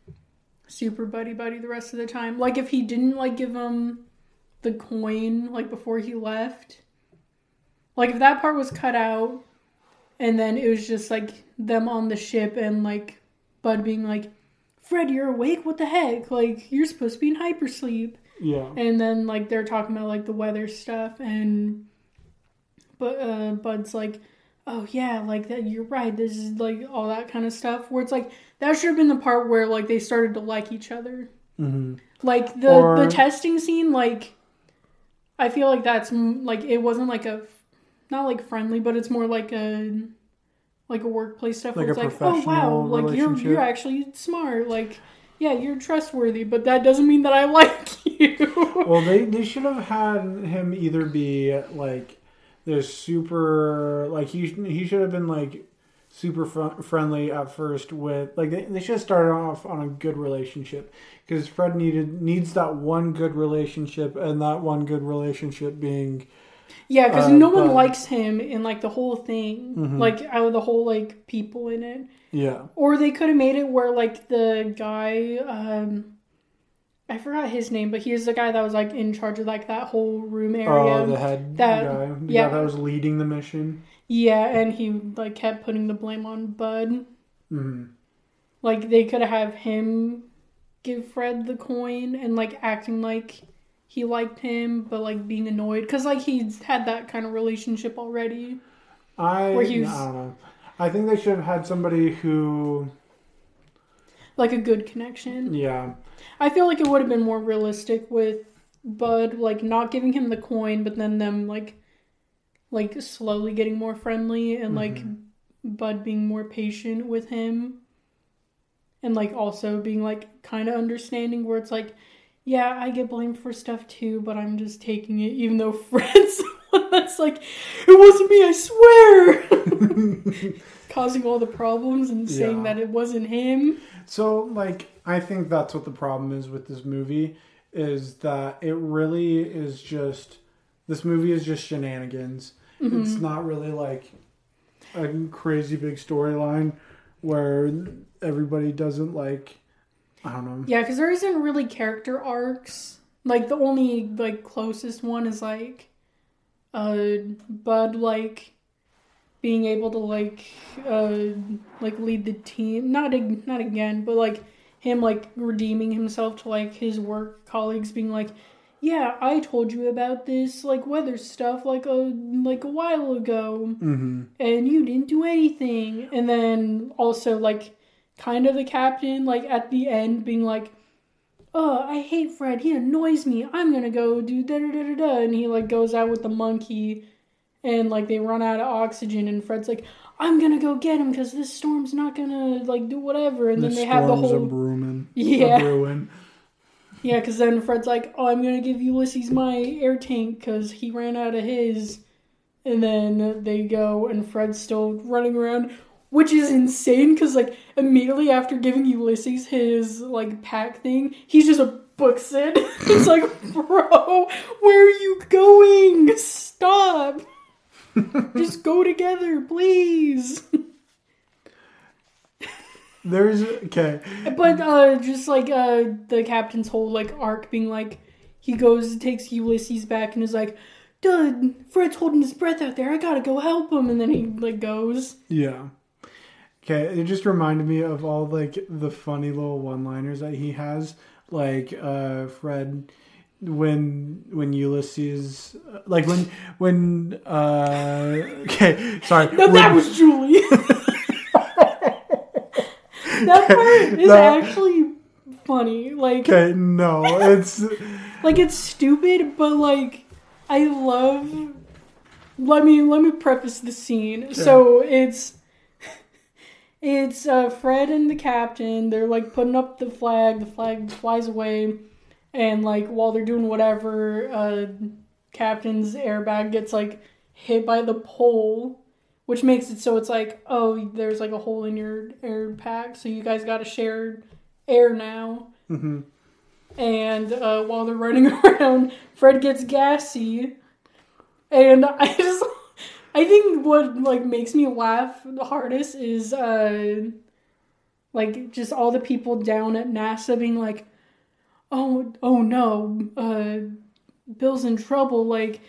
super buddy buddy the rest of the time. Like if he didn't like give him the coin like before he left, like if that part was cut out, and then it was just like them on the ship and like Bud being like, Fred, you're awake? What the heck? Like, you're supposed to be in hypersleep. Yeah. And then, like, they're talking about, like, the weather stuff, and but uh, Bud's like, oh, yeah, like, that. you're right. This is, like, all that kind of stuff. Where it's like, that should have been the part where, like, they started to like each other. hmm Like, the, Or- the testing scene, like, I feel like that's, like, it wasn't, like, a, not, like, friendly, but it's more like a, like a workplace stuff Like it's like, oh wow, like you're you're actually smart, like yeah, you're trustworthy, but that doesn't mean that I like you. Well, they they should have had him either be like this super like he he should have been like super fr- friendly at first with like they, they should have started off on a good relationship because Fred needed needs that one good relationship and that one good relationship being yeah, because Uh, no one but- likes him in like the whole thing, Mhm. like out of the whole like people in it. yeah Or they could have made it where like the guy, um I forgot his name, but he is the guy that was like in charge of like that whole room area. oh the head that- guy yeah. guy that was leading the mission yeah, and he like kept putting the blame on Bud. hmm Like they could have him give Fred the coin and like acting like he liked him, but like being annoyed because like he's had that kind of relationship already. I Where he was- I don't know I think they should have had somebody who Like a good connection. yeah I feel like it would have been more realistic with Bud like not giving him the coin, but then them like like slowly getting more friendly and like mm-hmm. Bud being more patient with him. And like also being like kind of understanding where it's like, yeah, I get blamed for stuff too, but I'm just taking it, even though Fred's that's like, it wasn't me, I swear, causing all the problems and saying Yeah. that it wasn't him. So, like, I think that's what the problem is with this movie is that it really is just this movie is just shenanigans. It's mm-hmm. not really like a crazy big storyline where everybody doesn't like I don't know. Yeah, because there isn't really character arcs. Like the only like closest one is like, uh, Bud like being able to like uh like lead the team. Not ag- not again, but like him like redeeming himself to like his work colleagues being like, yeah, I told you about this like weather stuff like a like a while ago Mm-hmm. and you didn't do anything. And then also like kind of the captain like at the end being like, "Oh, I hate Fred. He annoys me. I'm gonna go do da da da da da." And he like goes out with the monkey, and like they run out of oxygen, and Fred's like, "I'm gonna go get him because this storm's not gonna like do whatever." And then they have the whole brewing. Yeah. Brewing. yeah, because then Fred's like, "Oh, I'm gonna give Ulysses my air tank because he ran out of his," and then they go, and Fred's still running around, which is insane. Because like immediately after giving Ulysses his like pack thing, he's just a books it. it's like, bro, where are you going? Stop. just go together, please. There's okay. But uh just like uh the captain's whole like arc being like he goes takes Ulysses back and is like, Dude, Fred's holding his breath out there, I gotta go help him and then he like goes. Yeah. Okay, it just reminded me of all like the funny little one-liners that he has, like uh Fred when when Ulysses like when when uh okay, sorry. No, that was Julie. that part is That- actually funny. Like Okay, no, it's like it's stupid, but like I love. Let me let me preface the scene. So it's it's uh, Fred and the captain. They're like putting up the flag. The flag flies away, and like while they're doing whatever, uh, captain's airbag gets like hit by the pole. Which makes it so it's like, oh, there's like a hole in your air pack, so you guys got to share air now mhm. and uh, while they're running around, Fred gets gassy, and I just, I think what like makes me laugh the hardest is uh, like just all the people down at NASA being like, oh, oh no, uh, Bill's in trouble, like,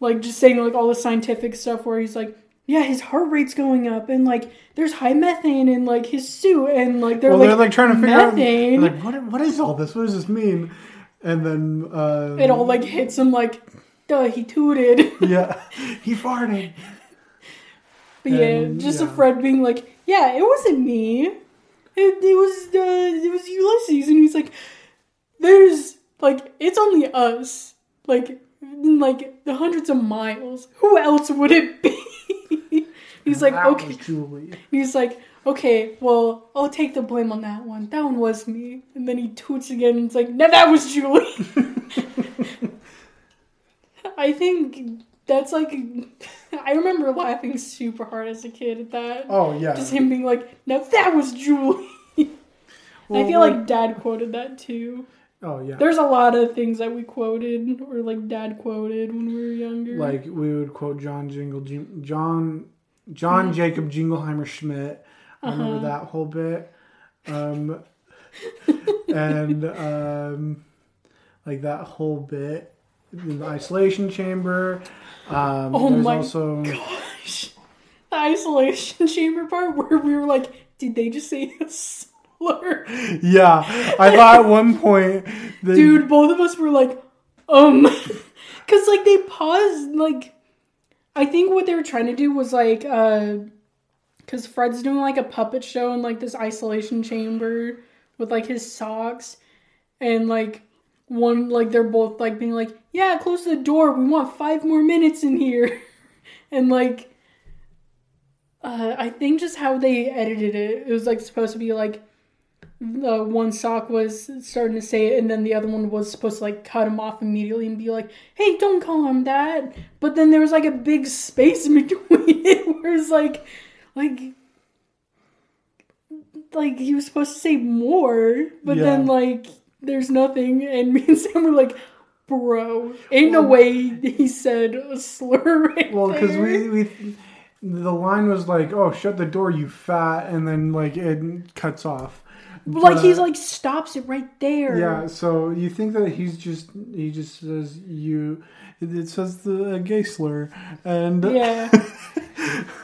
like just saying like all the scientific stuff where he's like. yeah, his heart rate's going up, and like there's high methane in like his suit, and like they're well, like they're like trying to figure out, methane. they're like, what, what is all this? What does this mean? And then, uh, it all like hits him like, duh, he tooted. yeah, he farted. But yeah, just yeah. a Fred being like, "Yeah, it wasn't me. It, it was uh, it was Ulysses," and he's like, "There's like it's only us. Like like the hundreds of miles. Who else would it be?" he's like, That "Okay." Julie. He's like, "Okay, well, I'll take the blame on that one. That one was me." And then he toots again, and it's like, "No, that was Julie." I think that's like I remember laughing super hard as a kid at that. Oh yeah. Just him being like, "Now that was Julie." Well, I feel like Dad quoted that too. oh yeah. There's a lot of things that we quoted or like Dad quoted when we were younger. Like we would quote John Jingle, Jing- John, John Jacob Jingleheimer Schmidt. I remember Uh-huh. that whole bit. Um, and um, like that whole bit the isolation chamber. Um, Oh there's my also gosh, the isolation chamber part where we were like, "Did they just say a slur?" yeah. I thought at one point, they, Dude, both of us were like, um, because like they paused. Like, I think what they were trying to do was like, uh, because Fred's doing like a puppet show in like this isolation chamber with like his socks, and like one like they're both like being like, yeah, close the door. We want five more minutes in here, and like. Uh, I think just how they edited it, it was like supposed to be like the one sock was starting to say it, and then the other one was supposed to like cut him off immediately and be like, "Hey, don't call him that." But then there was like a big space in between it, where it's like, like, like he was supposed to say more, but then like there's nothing, and me and Sam were like, "Bro, ain't no way he said a slur right Well, because we, we, the line was like, "Oh, shut the door, you fat," and then like it cuts off. But, like he's like stops it right there. Yeah, so you think that he's just he just says you it says the gay slur and Yeah.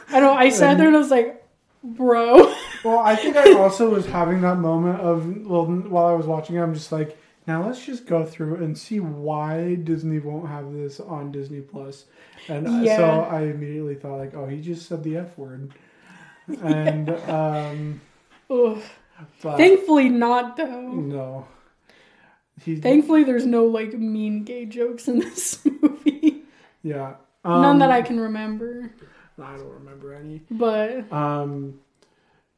I know. I sat there and I was like, bro. well I think I also was having that moment of well while I was watching it I'm just like now let's just go through and see why Disney won't have this on Disney Plus. And Yeah. so I immediately thought like oh he just said the f word and um Thankfully, not though. no he Thankfully, there's no like mean gay jokes in this movie. yeah None Um, that I can remember. I don't remember any But Um,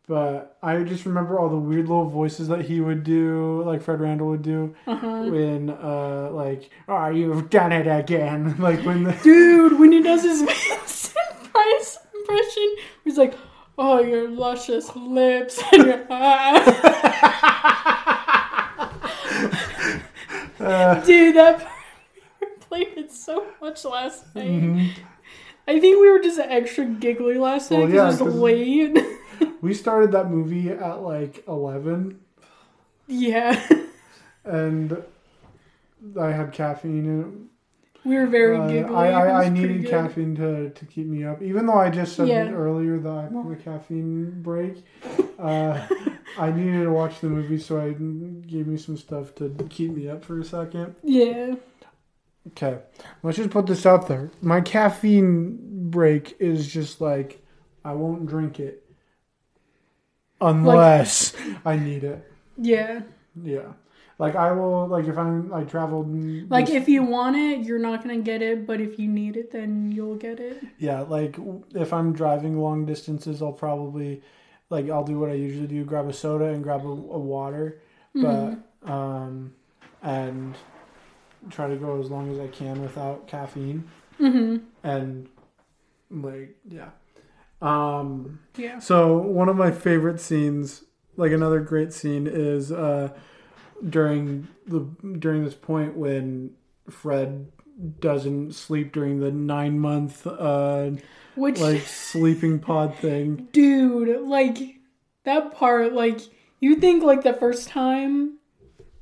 but I just remember all the weird little voices that he would do, like Fred Randall would do, uh huh. when uh, like, "Oh, you've done it again!" Like when the Dude, when he does his Vincent Price impression, he's like, "Oh, your luscious lips and your uh, Dude, that part, we played it so much last night. mhm. I think we were just extra giggly last night Well, because yeah, it was late. we started that movie at like eleven, yeah, and I had caffeine in we were very Uh, giggly. I, I, I needed caffeine to, to keep me up. Even though I just said Yeah. earlier that I'm on a caffeine break, uh, I needed to watch the movie, so I gave me some stuff to keep me up for a second. Yeah. Okay, let's just put this out there. My caffeine break is just like I won't drink it unless I need it. Yeah. Yeah, like I will. Like if I'm I traveled Like this- if you want it, you're not gonna get it, but if you need it, then you'll get it. Yeah, like if I'm driving long distances, I'll probably like I'll do what I usually do: grab a soda and grab a, a water, but um, and try to go as long as I can without caffeine. Mm-hmm. And like, yeah. Um, Yeah. so one of my favorite scenes, like another great scene, is uh, during the during this point when Fred doesn't sleep during the nine month uh, Which like sleeping pod thing. dude, like that part, like you think like the first time,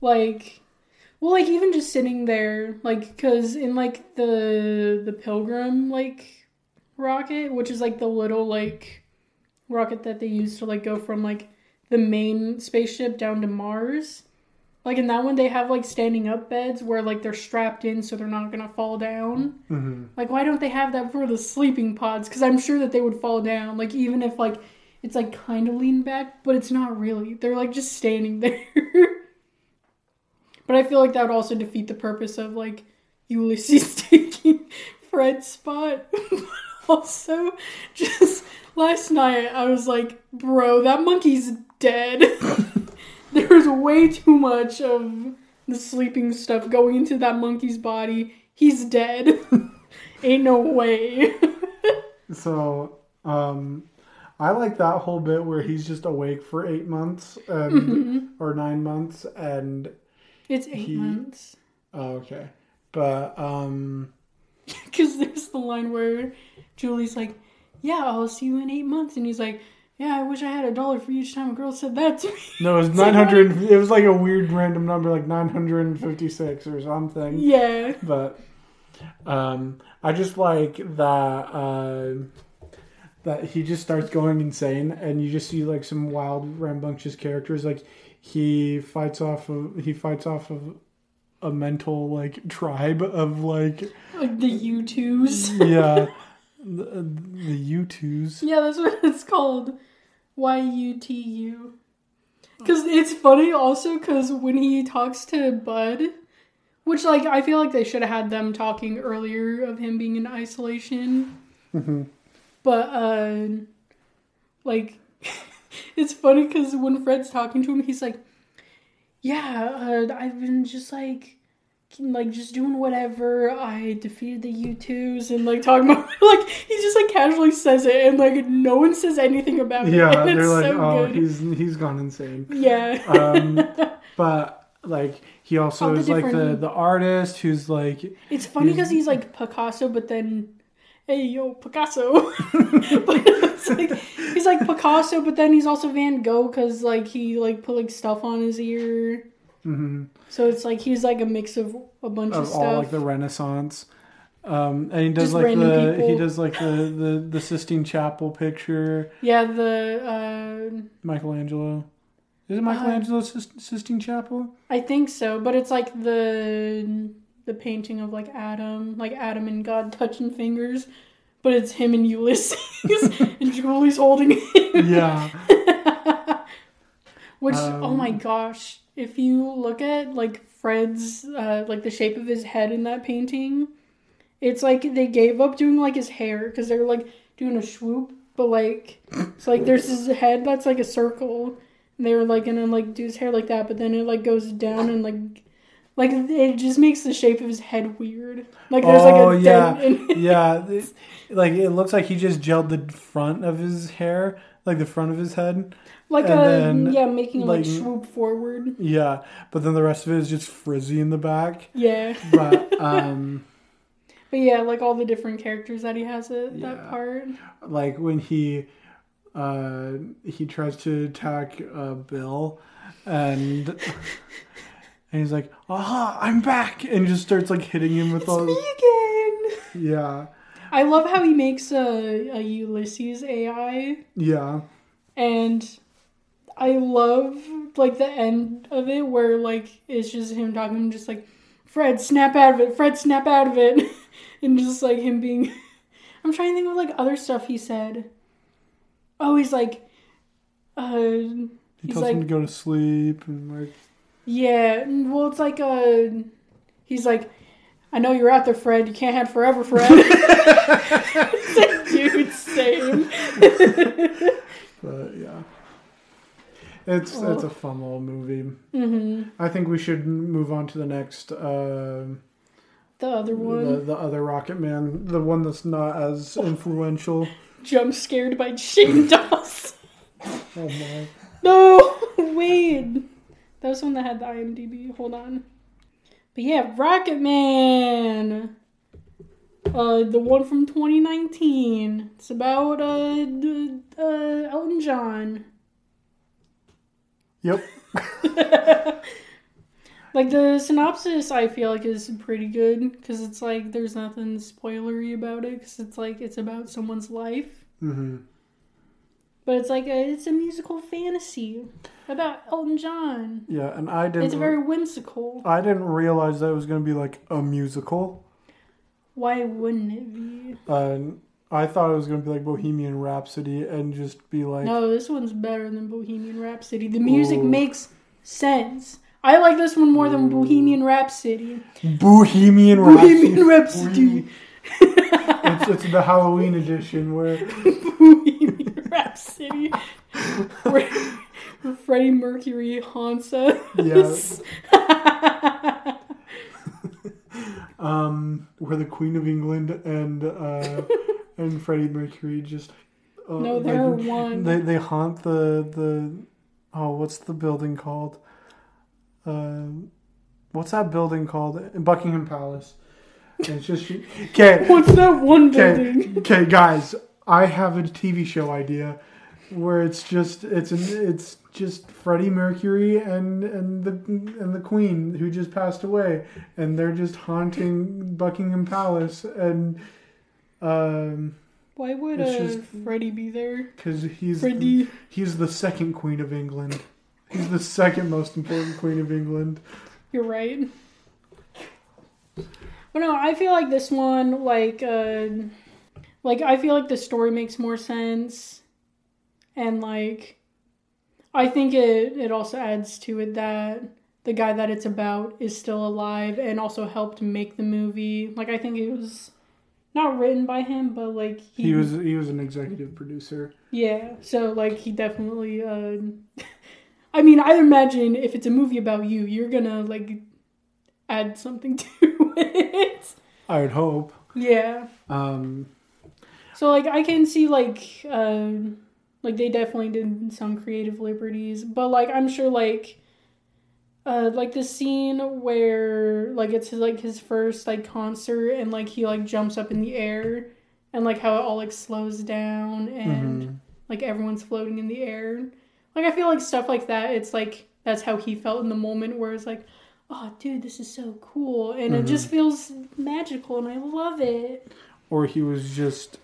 like, well, like even just sitting there, like, cause in like the the pilgrim like rocket, which is like the little like rocket that they use to like go from like the main spaceship down to Mars. Like in that one, they have like standing up beds where like they're strapped in so they're not gonna fall down. hmm Like, why don't they have that for the sleeping pods? Because I'm sure that they would fall down. Like, even if like it's like kind of lean back, but it's not really. They're like just standing there. But I feel like that would also defeat the purpose of like Ulysses taking Fred's spot. also, just last night I was like, bro, that monkey's dead. There's way too much of the sleeping stuff going into that monkey's body. He's dead. Ain't no way. So, um, I like that whole bit where he's just awake for eight months and, or nine months, and it's eight He- months. oh, okay, but um, Because there's the line where Julie's like, Yeah, I'll see you in eight months. And he's like, Yeah, I wish I had a dollar for each time a girl said that to me. no, it was nine hundred. It was like a weird random number, like nine hundred and fifty-six or something. Yeah. but um, I just like that uh, that he just starts going insane, and you just see like some wild, rambunctious characters. Like he fights off of he fights off of a mental like tribe of like Like the U2s. yeah the, the U2s. Yeah, that's what it's called. Y U T U. Because it's funny also because when he talks to Bud, which like I feel like they should have had them talking earlier of him being in isolation. Mhm. But uh, like it's funny because when Fred's talking to him, he's like, "Yeah, uh, I've been just like." Like just doing whatever. I defeated the U2s and like talking about like he just like casually says it and like no one says anything about it. Yeah, they're it's like, so oh, good. he's he's gone insane. Yeah. Um, but like he also All is like the the artist who's like it's funny because he's like Picasso, but then, hey yo, Picasso. but it's like, he's like Picasso, but then he's also Van Gogh because like he like put like stuff on his ear. mhm, So it's like he's like a mix of a bunch of, of stuff. all like the Renaissance. Um, and he does Just like the he does like the, the the Sistine Chapel picture. yeah, the uh, Michelangelo. Is it Michelangelo's Sis- Sistine Chapel? I think so, but it's like the the painting of like Adam, like Adam and God touching fingers, but it's him and Ulysses, and Julie's holding him. Yeah. Which oh Um, my gosh, if you look at like Fred's uh, like the shape of his head in that painting, it's like they gave up doing like his hair because they're like doing a swoop, but like it's like there's his head that's like a circle. And they were like gonna like do his hair like that, but then it like goes down and like like it just makes the shape of his head weird. Like there's Oh, like a yeah. dent in yeah. it- like it looks like he just gelled the front of his hair, like the front of his head. like and a then, yeah, making him like like- swoop forward. Yeah, but then the rest of it is just frizzy in the back. Yeah. But um, But yeah, like all the different characters that he has at Yeah. that part. like when he uh he tries to attack uh Bill, and and he's like, "Aha, I'm back!" and just starts like hitting him with It's all. me again. Yeah, I love how he makes a, a Ulysses AI, yeah, and I love like the end of it where like it's just him talking, just like Fred, snap out of it. Fred, snap out of it, and just like him being. I'm trying to think of like other stuff he said. Oh, he's like, uh, he tells like- him to go to sleep and like. Yeah, well, it's like uh he's like, I know you're out there, Fred. You can't have forever, Fred. dude, same. But yeah, it's Oh. it's a fun little movie. hmm I think we should move on to the next. Uh, The other one, the, the other Rocket Man, the one that's not as influential. jump scared by Shane Dawson. Oh my! No, wait. That was the one that had the IMDb. Hold on. But yeah, Rocket Man. Uh, the one from 2019. It's about uh, uh Elton John. Yep. Like the synopsis, I feel like is pretty good because it's like there's nothing spoilery about it because it's like it's about someone's life, hmm but it's like a, it's a musical fantasy about Elton John. Yeah, and I didn't. It's very whimsical. I didn't realize that it was going to be like a musical. Why wouldn't it be? Uh, I thought it was going to be like Bohemian Rhapsody and just be like, No, this one's better than Bohemian Rhapsody. The music Ooh. makes sense. I like this one more than Bohemian Rhapsody. Bohemian Rhapsody. Bohemian Rhapsody. it's, it's the Halloween edition where Rhapsody. Where Freddie Mercury haunts us. Yes. Um where the Queen of England and uh and Freddie Mercury just uh, No, they- they're one. They they haunt the the oh what's the building called? Uh, what's that building called? Buckingham Palace. It's just okay. What's that one building? okay, guys. I have a TV show idea where it's just it's an, it's just Freddie Mercury and and the and the Queen who just passed away, and they're just haunting Buckingham Palace, and um, Why would uh, just- Freddie be there? because he's Freddie. he's the second Queen of England. He's the second most important Queen of England. You're right. But no, I feel like this one, like, uh, like I feel like the story makes more sense, and like, I think it it also adds to it that the guy that it's about is still alive and also helped make the movie. Like, I think it was not written by him, but like He was he was an executive producer. yeah, so like he definitely. Uh, I mean, I imagine if it's a movie about you, you're gonna like add something to it. I would hope. Yeah. Um, So like I can see like um like they definitely did some creative liberties, but like I'm sure like uh like the scene where like it's his, like his first like concert and like he like jumps up in the air and like how it all like slows down and mhm. like everyone's floating in the air. Like I feel like stuff like that, it's like that's how he felt in the moment where it's like, oh dude, this is so cool and it just feels magical and I love it. or he was just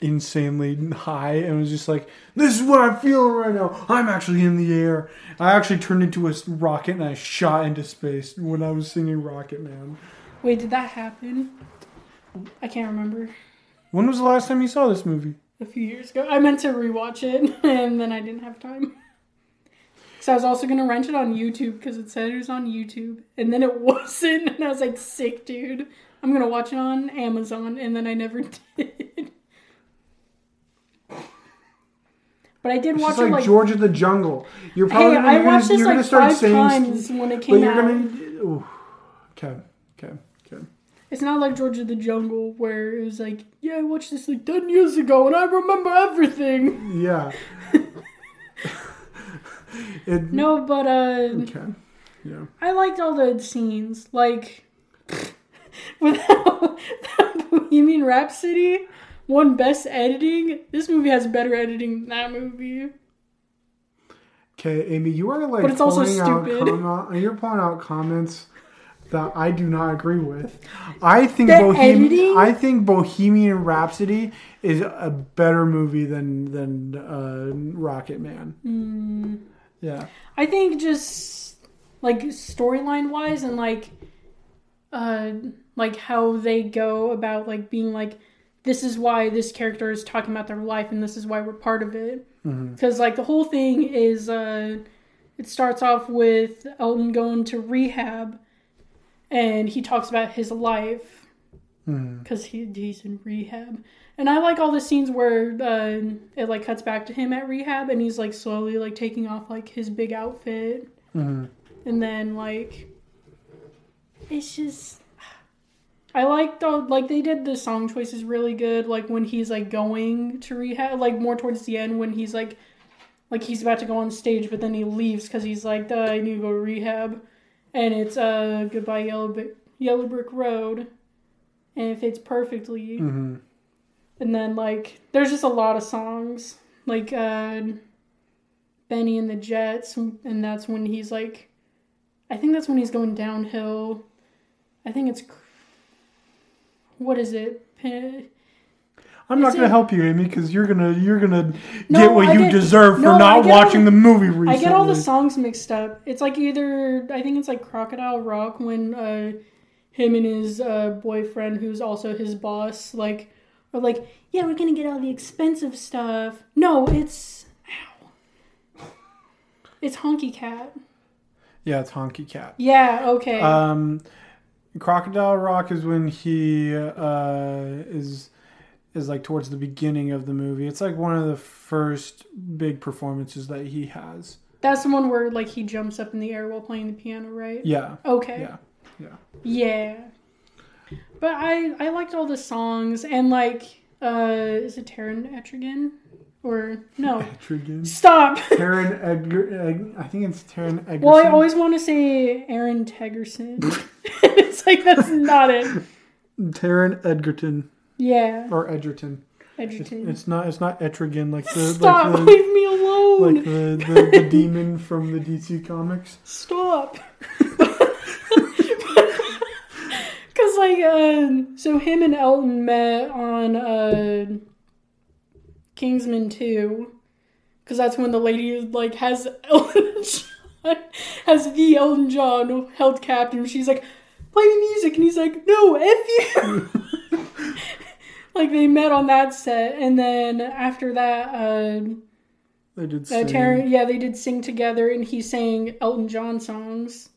insanely high and was just like, "This is what I'm feeling right now. I'm actually in the air. I actually turned into a rocket and I shot into space when I was singing Rocket Man." Wait, did that happen? I can't remember. When was the last time you saw this movie? A few years ago. I meant to rewatch it and then I didn't have time. So I was also gonna rent it on YouTube because it said it was on YouTube, and then it wasn't, and I was like, "Sick, dude! I'm gonna watch it on Amazon," and then I never did. But I did It's watch just it like, like George of the Jungle. You're probably Hey, gonna, I you're gonna, watched this like start five saying, times when it came you're out. gonna. Okay, okay, okay. It's not like George of the Jungle where it was like, yeah, I watched this like 10 years ago and I remember everything. Yeah. it, No, but uh, Okay. Yeah. I liked all the scenes. Like, without Bohemian Rhapsody, one best editing, this movie has better editing than that movie. Okay, Amy, you are like But it's also pulling out stupid. comma- you're pulling out comments that I do not agree with. I think Bohemian? I think Bohemian Rhapsody is a better movie than than uh, Rocket Man. Hmm. Yeah. I think just like storyline wise and like uh like how they go about like being like this is why this character is talking about their life and this is why we're part of it. Because like the whole thing is uh it starts off with Elton going to rehab and he talks about his life because he, he's in rehab. And i like all the scenes where uh, it like cuts back to him at rehab and he's like slowly like taking off like his big outfit. Mhm. and then like it's just i like the like they did the song choices really good like when he's like going to rehab like more towards the end when he's like like he's about to go on stage but then he leaves because he's like i need to go to rehab and it's uh goodbye yellow brick yellow brick road and it fits perfectly Mhm. and then like there's just a lot of songs like uh Bennie and the Jets and that's when he's like I think that's when he's going downhill. I think it's. What is it? I'm not Is going to help you, Amy, because you're gonna you're gonna No, get what I you get- deserve for no, I not watching the- the movie recently. I get all the songs mixed up. It's like either I think it's like Crocodile Rock when uh, him and his uh, boyfriend, who's also his boss, like are like, yeah, we're gonna get all the expensive stuff. No, it's ow, it's Honky Cat. Yeah, it's Honky Cat. Yeah, okay. Um, Crocodile Rock is when he uh, is is like towards the beginning of the movie. It's like one of the first big performances that he has. That's the one where like he jumps up in the air while playing the piano, right? Yeah, Okay. yeah, yeah. Yeah. But I I liked all the songs and like uh is it Taron Etrigan or no? Etrigan. Stop. Taron Edgar. I think it's Taron Egerton. Well, I always want to say Aaron Tegerson. it's like that's not it. Taron Edgerton Yeah, or Edgerton. It's, Edgerton. it's not. It's not Etrigan like the Stop! like the, Leave me alone. like the, the, the demon from the DC comics. Stop. Cause like uh, so him and Elton met on uh, Kingsman two, cause that's when the lady like has Elton John has the Elton John held captive. She's like, play the music, and he's like, no, f you. like they met on that set, and then after that, uh, They did. uh. Taron, yeah, they did sing together, and he sang Elton John songs,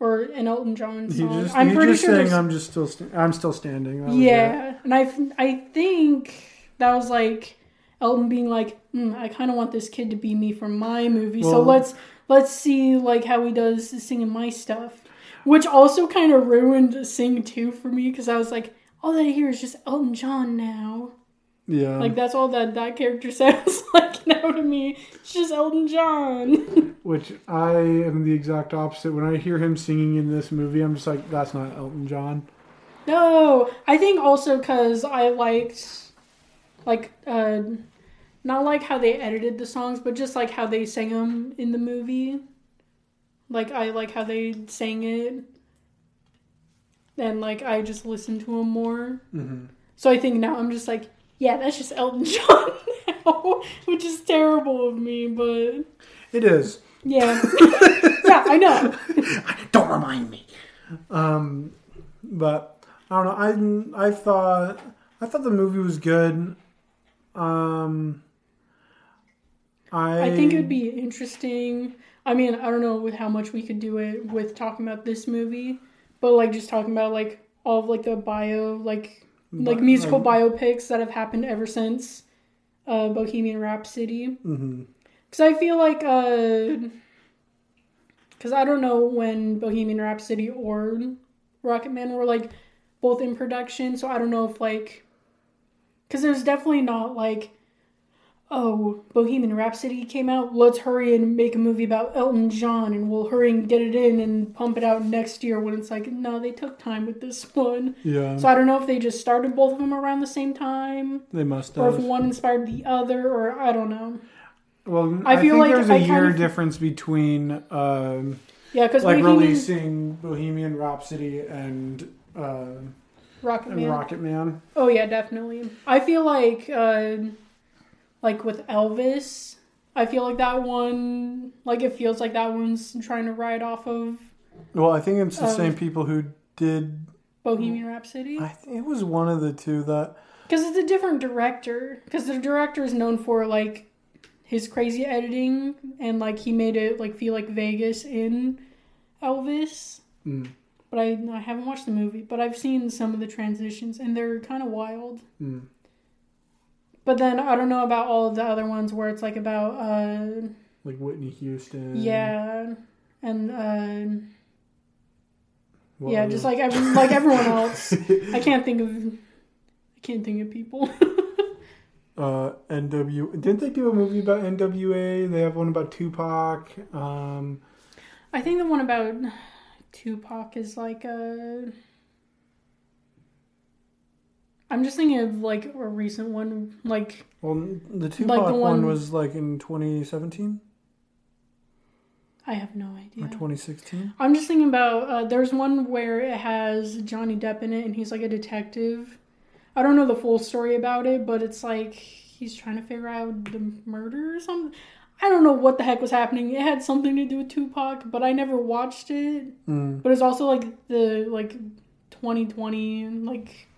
or an Elton John song. just, I'm pretty just sure. saying, "I'm just still, sta- I'm still standing." That yeah, and I, I think that was like Elton being like, mm, I kind of want this kid to be me for my movie, so let's let's see like how he does singing my stuff, which also kind of ruined Sing Two for me because I was like, all that I hear is just Elton John now. yeah. Like that's all that that character sounds like now to me. It's just Elton John. Which I am the exact opposite. When I hear him singing in this movie, I'm just like, "That's not Elton John." No, I think also because I liked, like, uh, not like how they edited the songs, but just like how they sang them in the movie. Like I like how they sang it, and like I just listened to them more. Mm-hmm. So I think now I'm just like, yeah, that's just Elton John now, which is terrible of me, but It is. yeah, yeah, I know. Don't remind me. Um, but I don't know. I I thought I thought the movie was good. Um, I I think it would be interesting. I mean, I don't know with how much we could do it with talking about this movie, but like just talking about like all of like the bio, like like musical like- biopics that have happened ever since uh, Bohemian Rhapsody. Because I feel like, because I don't know when Bohemian Rhapsody or Rocket Man were like both in production, so I don't know if like, because there's definitely not like, oh, Bohemian Rhapsody came out, let's hurry and make a movie about Elton John, and we'll hurry and get it in and pump it out next year. When it's like, no, they took time with this one, Yeah, so I don't know if they just started both of them around the same time, they must have. or if one inspired the other, or I don't know. well, I I, feel think like there's I a kind year of- difference between um, Yeah, because like Bohemian releasing Bohemian Rhapsody and uh, Rocket and Man. Rocket Man. Oh yeah, definitely. I feel like uh like with Elvis, I feel like that one like it feels like that one's trying to ride off of Well, I think it's the Um, same people who did. Bohemian Rhapsody I think it was one of the two that. because it's a different director because the director is known for like his crazy editing and like he made it like feel like Vegas in Elvis. Mm, But I I haven't watched the movie, but I've seen some of the transitions and they're kind of wild. mm. But then I don't know about all of the other ones where it's like about uh Like Whitney Houston. yeah and uh yeah just like every, like everyone else. I can't think of I can't think of people. uh, NW. Didn't they do a movie about NWA? They have one about Tupac. Um, I think the one about Tupac is like a I'm just thinking of like a recent one like well, the Tupac the one one- was like in 2017. I I have no idea. or 2016? I'm just thinking about uh, there's one where it has Johnny Depp in it, and he's like a detective. I don't know the full story about it, but it's like he's trying to figure out the murder or something. I don't know what the heck was happening. It had something to do with Tupac, but I never watched it. Mm. But it's also like the like 2020 and like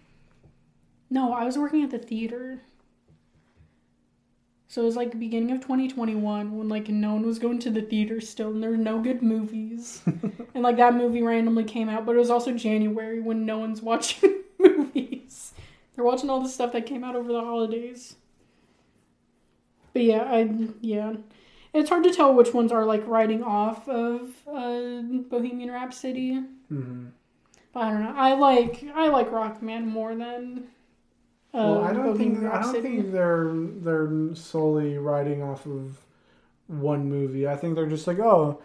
no, I was working at the theater. So it was like the beginning of 2021 when like no one was going to the theater still and there were no good movies. and like that movie randomly came out, but it was also January when no one's watching movies. They're watching all the stuff that came out over the holidays. But yeah, I yeah. It's hard to tell which ones are like writing off of uh, Bohemian Rhapsody. hmm But I don't know. I like I like Rockman more than Well, I don't Bohemian think I don't think they're they're solely writing off of one movie. I think they're just like, oh,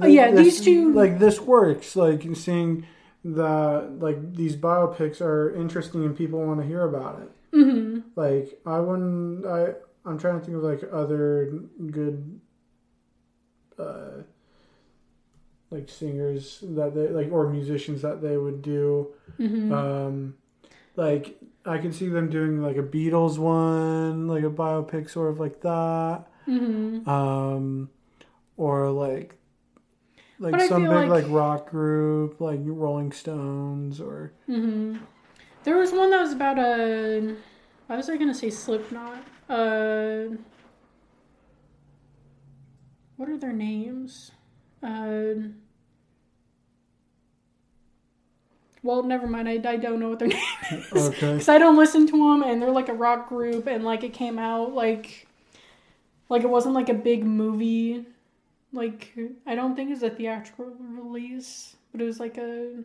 Oh, yeah, this- these two- like this works. Like seeing that like these biopics are interesting and people want to hear about it. hmm Like I wouldn't. I I'm trying to think of like other good, uh, like singers that they like or musicians that they would do. hmm Um, like I can see them doing like a Beatles one, like a biopic sort of like that. hmm Um, or like like But some big like- like rock group, like Rolling Stones or hmm There was one that was about a. Why was I gonna say Slipknot? Uh, what are their names? Uh, well, never mind. I, I don't know what their name is. okay. because I don't listen to them, and they're like a rock group, and like it came out like, like it wasn't like a big movie, like I don't think it was a theatrical release, but it was like a,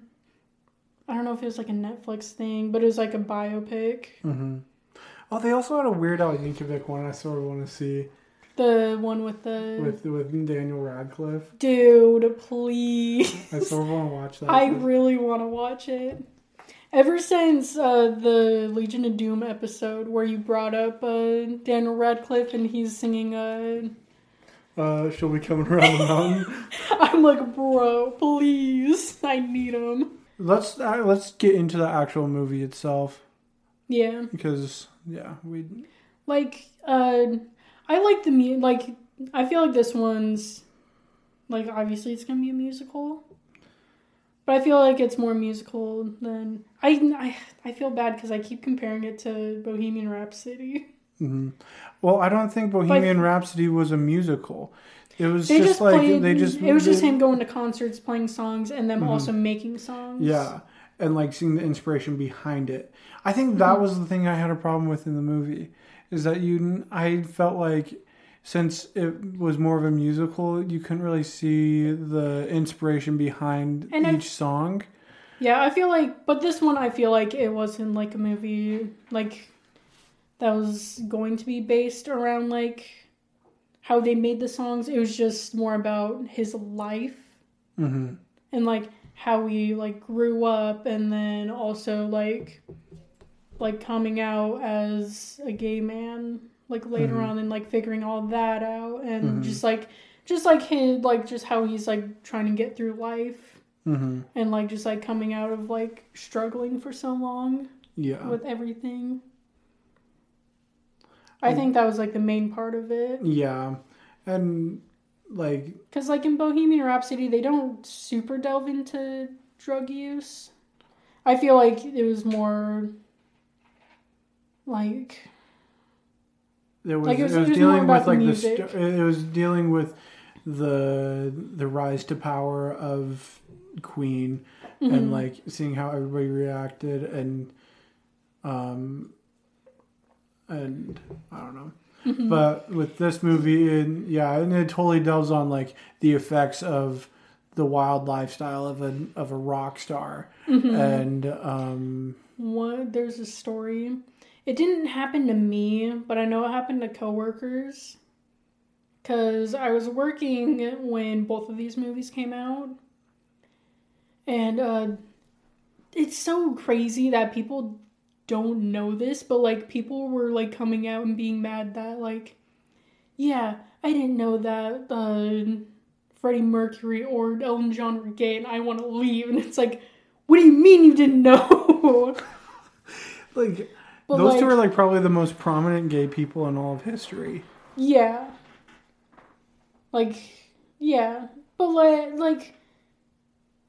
I don't know if it was like a Netflix thing, but it was like a biopic. Mm-hmm. Oh, they also had a Weird Al Yankovic one. I sort of want to see The one with the with with Daniel Radcliffe. dude, please. I sort of want to watch that. I really want to watch it. Ever since uh, the Legion of Doom episode where you brought up uh, Daniel Radcliffe and he's singing, uh, uh, she'll be coming around the mountain. I'm like, bro, please, I need him. Let's uh, let's get into the actual movie itself Yeah, because yeah, we like, uh, I like the mu- like. I feel like this one's like obviously it's gonna be a musical, but I feel like it's more musical than I. I, I feel bad because I keep comparing it to Bohemian Rhapsody. mhm. well, I don't think Bohemian Rhapsody was a musical. It was just, just, like played. they just it was just him going to concerts, playing songs, and them Mhm. also making songs. Yeah, and like seeing the inspiration behind it. I think that was the thing I had a problem with in the movie is that you I felt like since it was more of a musical, you couldn't really see the inspiration behind And I- each song. Yeah, I feel like, but this one, I feel like it wasn't like a movie like that was going to be based around like how they made the songs. It was just more about his life hmm and like how he like grew up, and then also like like coming out as a gay man like later Mhm. on and like figuring all that out and Mhm. just like just like his like just how he's like trying to get through life hmm and like just like coming out of like struggling for so long Yeah, with everything. I think that was like the main part of it. yeah, and like Because, like in Bohemian Rhapsody, they don't super delve into drug use. I feel like it was more like. it was, Like, it was- it was it was dealing with the like the music. st- it was dealing with the the rise to power of Queen and Mhm. like seeing how everybody reacted and um and I don't know. Mhm. But with this movie and yeah, and it totally delves on like the effects of the wild lifestyle of a of a rock star Mhm. and um One, there's a story. It didn't happen to me, but I know it happened to coworkers. Cause I was working when both of these movies came out, and uh, it's so crazy that people don't know this, but like people were like coming out and being mad that like, yeah, I didn't know that uh, Freddie Mercury or Elton John were gay and I want to leave. And it's like, what do you mean you didn't know? Like But, those two like- are like probably the most prominent gay people in all of history. yeah. Like, yeah. But like, like,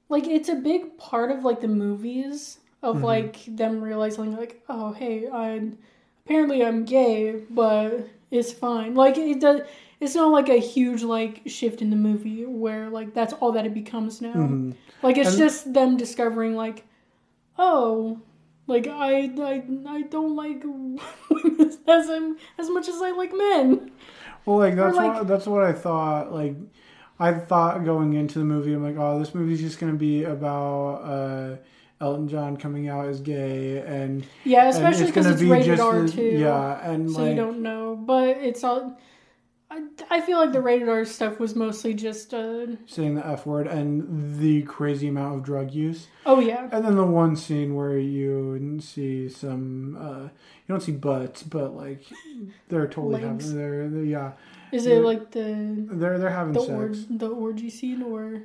like it's a big part of like the movies of Mm-hmm. like them realizing like, oh hey, I apparently I'm gay, but it's fine. Like it does. It's not like a huge like shift in the movie where like that's all that it becomes now. Mhm. Like it's And- just them discovering like, oh, like I I, I don't like women as as much as I like men. Well, like that's like- what that's what I thought. Like I thought going into the movie, I'm like, oh, this movie's just gonna be about uh, Elton John coming out as gay, and Yeah, especially because gonna it's rated R too. Yeah, and so like you don't know, but it's all. I, I feel like the rated R stuff was mostly just. Uh, saying the f word and the crazy amount of drug use, oh yeah, and then the one scene where you see some, uh, you don't see butts, but like they're totally Legs. having, they're, they're yeah, is Yeah. it like the they're they're having the sex. or, the orgy scene or?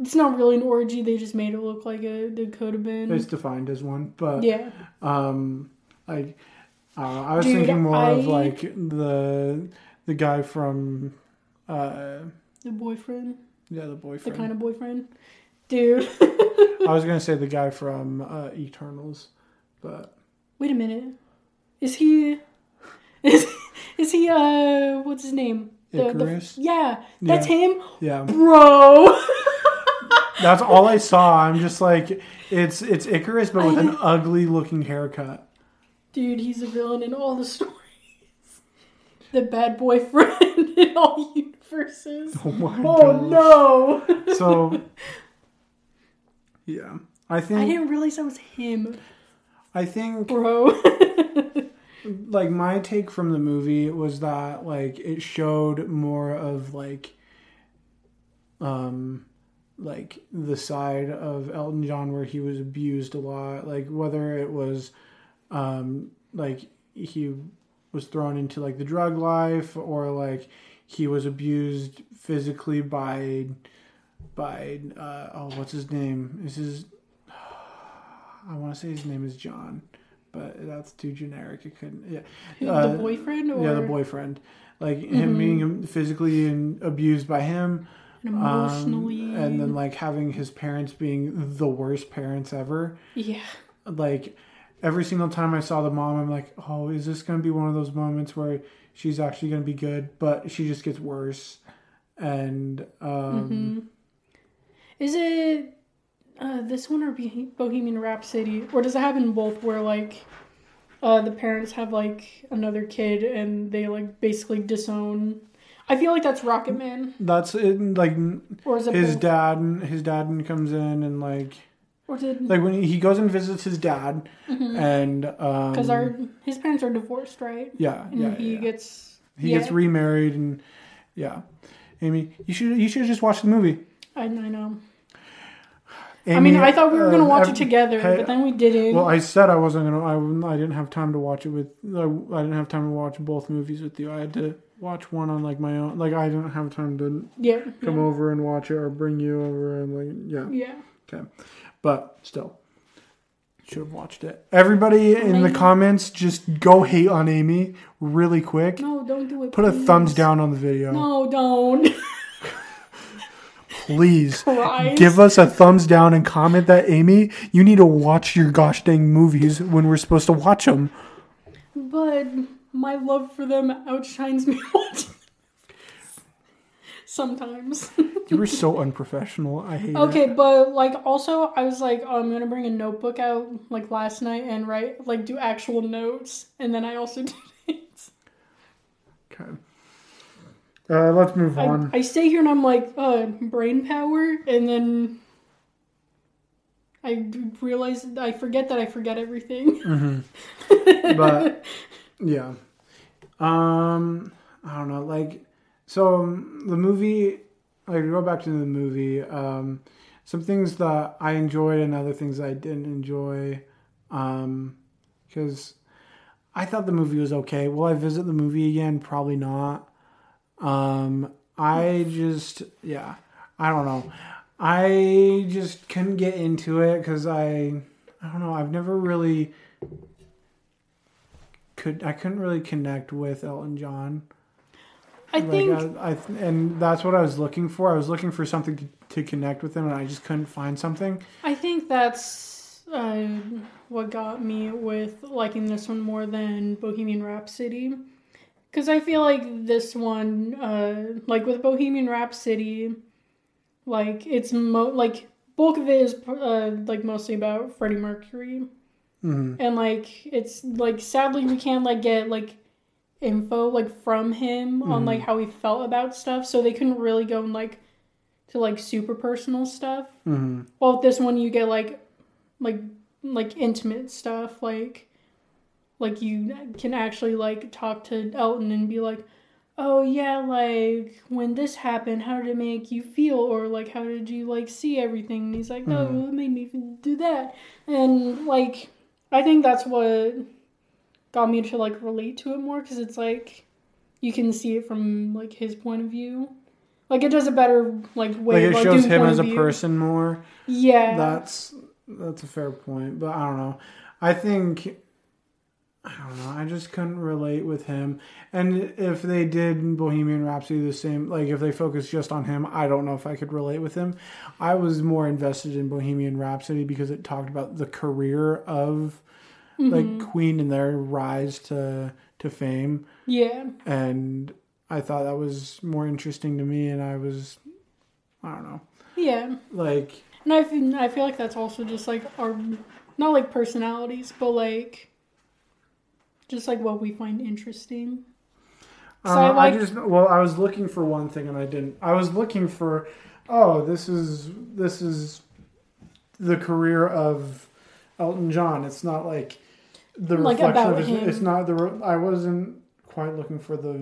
It's not really an orgy. They just made it look like a. It could have been. It's defined as one, but yeah. Um, I, uh, I was Dude, thinking more of like the the guy from, uh, The boyfriend, yeah, the boyfriend. the kind of boyfriend, dude. I was gonna say the guy from uh, Eternals, but Wait a minute. Is he? Is is he? Uh, what's his name? Icarus? yeah, that's Yeah. him, yeah, bro. that's all I saw. I'm just like, it's it's Icarus, but with an ugly looking haircut. Dude, he's a villain in all the stories. The bad boyfriend in all universes. Oh my Oh gosh. no! So, yeah, I think I didn't realize that was him, I think bro. like my take from the movie was that like it showed more of like um like the side of Elton John where he was abused a lot like whether it was um like he was thrown into like the drug life or like he was abused physically by by uh oh what's his name this is I want to say his name is John but that's too generic. It couldn't. Yeah, Uh, the boyfriend, or yeah, the boyfriend, like him being physically and abused by him, and um, emotionally, and then like having his parents being the worst parents ever. yeah, Like every single time I saw the mom, I'm like, oh, is this gonna be one of those moments where she's actually gonna be good, but she just gets worse, and um, hmm Is it uh, this one or Bohemian Rhapsody, or does it happen both? Where like uh, the parents have like another kid and they like basically disown. I feel like that's Rocket Man, that's it. Like or is it his both? dad, his dad comes in and like. Or did like when he goes and visits his dad and um because our his parents are divorced, right? yeah And yeah, he yeah. gets he yeah, gets remarried and yeah amy you should you should just watch the movie I, I know. amy, I mean, I thought we were gonna uh, watch ev- it together, hey, but then we didn't. well i said i wasn't gonna i, I didn't have time to watch it with I, I didn't have time to watch both movies with you i had to watch one on like my own like i didn't have time to yeah, come yeah, over and watch it or bring you over and like yeah yeah. Okay. But still, should have watched it. Everybody in the comments, just go hate on Amy really quick. No, don't do it. Put a please. thumbs down on the video. No, don't. Please. Christ. Give us a thumbs down and comment that, Amy, you need to watch your gosh dang movies when we're supposed to watch them. But my love for them outshines me watching sometimes. You were so unprofessional. I hate okay, it. but like also I was like, oh, I'm gonna bring a notebook out like last night and write like do actual notes, and then I also did it. Okay. Uh, let's move I, on. I stay here and I'm like, uh, brain power, and then I realize I forget that I forget everything. but yeah um i don't know like so um, the movie like go back to the movie um some things that i enjoyed and other things i didn't enjoy um because i thought the movie was okay will i visit the movie again probably not um I just yeah, I don't know. I just couldn't get into it because I I don't know. I've never really could I couldn't really connect with Elton John. I Like think I, I and that's what I was looking for. I was looking for something to, to connect with him, and I just couldn't find something. I think that's uh, what got me with liking this one more than Bohemian Rhapsody. Because I feel like this one, uh, like with Bohemian Rhapsody, like it's mo like bulk of it is uh, like mostly about Freddie Mercury, Mhm. and like it's like sadly we can't like get like info like from him on like how he felt about stuff, so they couldn't really go and like to like super personal stuff. hmm Well, with this one, you get like, like, like intimate stuff. Like, like you can actually like talk to Elton and be like, "Oh yeah, like when this happened, how did it make you feel?" Or like, "How did you like see everything?" And he's like, "Oh, it made me do that." And like, I think that's what got me to like relate to it more because it's like you can see it from like his point of view. Like it does a better like Like way. it like, shows him as a view. person more. Yeah. That's that's a fair point, but I don't know. I think I don't know. I just couldn't relate with him. And if they did Bohemian Rhapsody the same, like if they focused just on him, I don't know if I could relate with him. I was more invested in Bohemian Rhapsody because it talked about the career of like Queen and their rise to to fame, yeah. and I thought that was more interesting to me. And I was, I don't know, Yeah. like And I feel, I feel like that's also just like our, not like personalities, but like, just like what we find interesting. So Uh, I I, like- just well, I was looking for one thing and I didn't. I was looking for, oh, this is this is the career of Elton John. It's not like the Like reflection of his. him. It's not the. re- I wasn't quite looking for the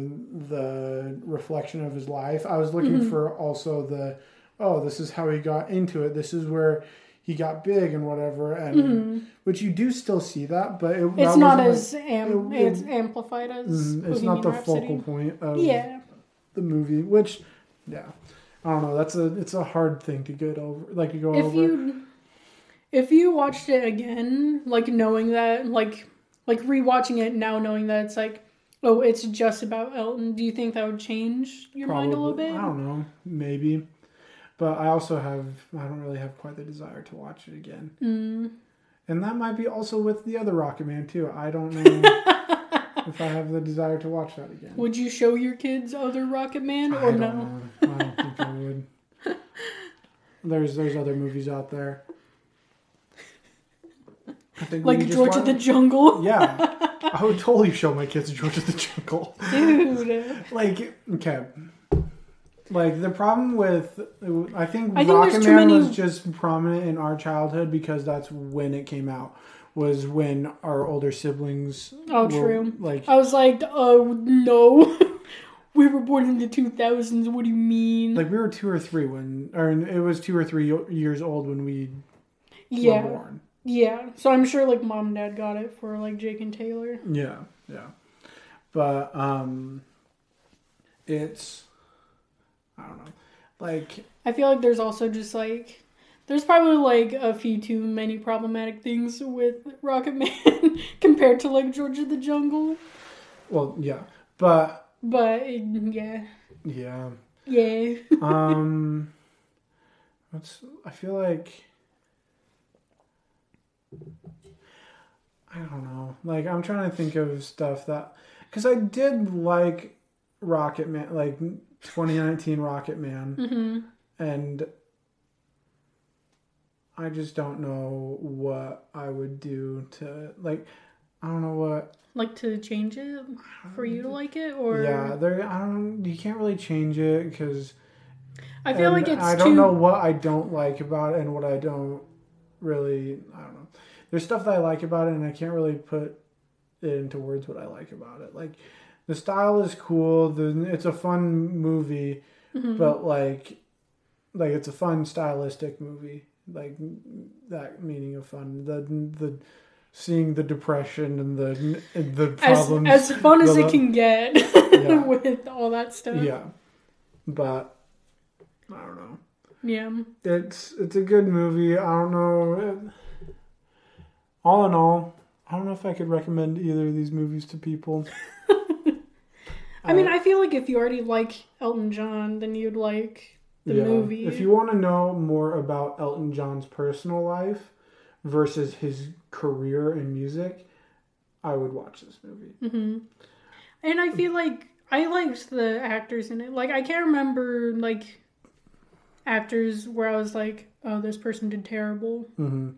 the reflection of his life. I was looking Mm-hmm. for also the, oh, this is how he got into it. This is where he got big and whatever, and which you do still see that, but it, Mm-hmm. It's that not as am, it- it's amplified as mm, it's not the Rhapsody. focal point of Yeah. the movie, which yeah, I don't know. That's a it's a hard thing to get over, like to go If over. you if you watched it again, like knowing that, like like rewatching it now, knowing that it's like, oh, it's just about Elton. Do you think that would change your mind a little bit? I don't know, maybe, but I also have I don't really have quite the desire to watch it again, Mm. and that might be also with the other Rocket Man too. I don't know if I have the desire to watch that again. Would you show your kids other Rocket Man I or don't no? I don't think I would. There's there's other movies out there. I think Like George of the Jungle, Yeah, I would totally show my kids George of the Jungle. dude. Like, okay, like the problem with I think, I think Rocket Man many- was just prominent in our childhood because that's when it came out. Was when our older siblings. Oh, were, true. Like, I was like, oh no, we were born in the two thousands. What do you mean? like we were two or three when, or it was two or three years old when we yeah, were born. Yeah. So I'm sure like mom and dad got it for like Jake and Taylor. Yeah, yeah. But um it's I don't know. Like I feel like there's also just like there's probably like a few too many problematic things with Rocket Man compared to like George of the Jungle. well, yeah. But But yeah, yeah. yeah. Um what's I feel like I don't know. Like I'm trying to think of stuff that cuz I did like Rocket Man like 2019 Rocket Man hmm and I just don't know what I would do to like I don't know what Like to change it for you to like it, or yeah there I don't you can't really change it because I feel like it's I don't too. know what I don't like about it and what I don't really I don't know there's stuff that I like about it and I can't really put it into words what I like about it like the style is cool the it's a fun movie Mhm. but like like it's a fun stylistic movie like that meaning of fun the the seeing the depression and the the problems as fun as it can get Yeah. with all that stuff. yeah but I don't know. Yeah. It's it's a good movie. I don't know. All in all, I don't know if I could recommend either of these movies to people. I mean, I feel like if you already like Elton John, then you'd like the Yeah. movie. If you want to know more about Elton John's personal life versus his career in music, I would watch this movie. hmm And I feel like I liked the actors in it. Like I can't remember like actors where I was like, oh, this person did terrible. hmm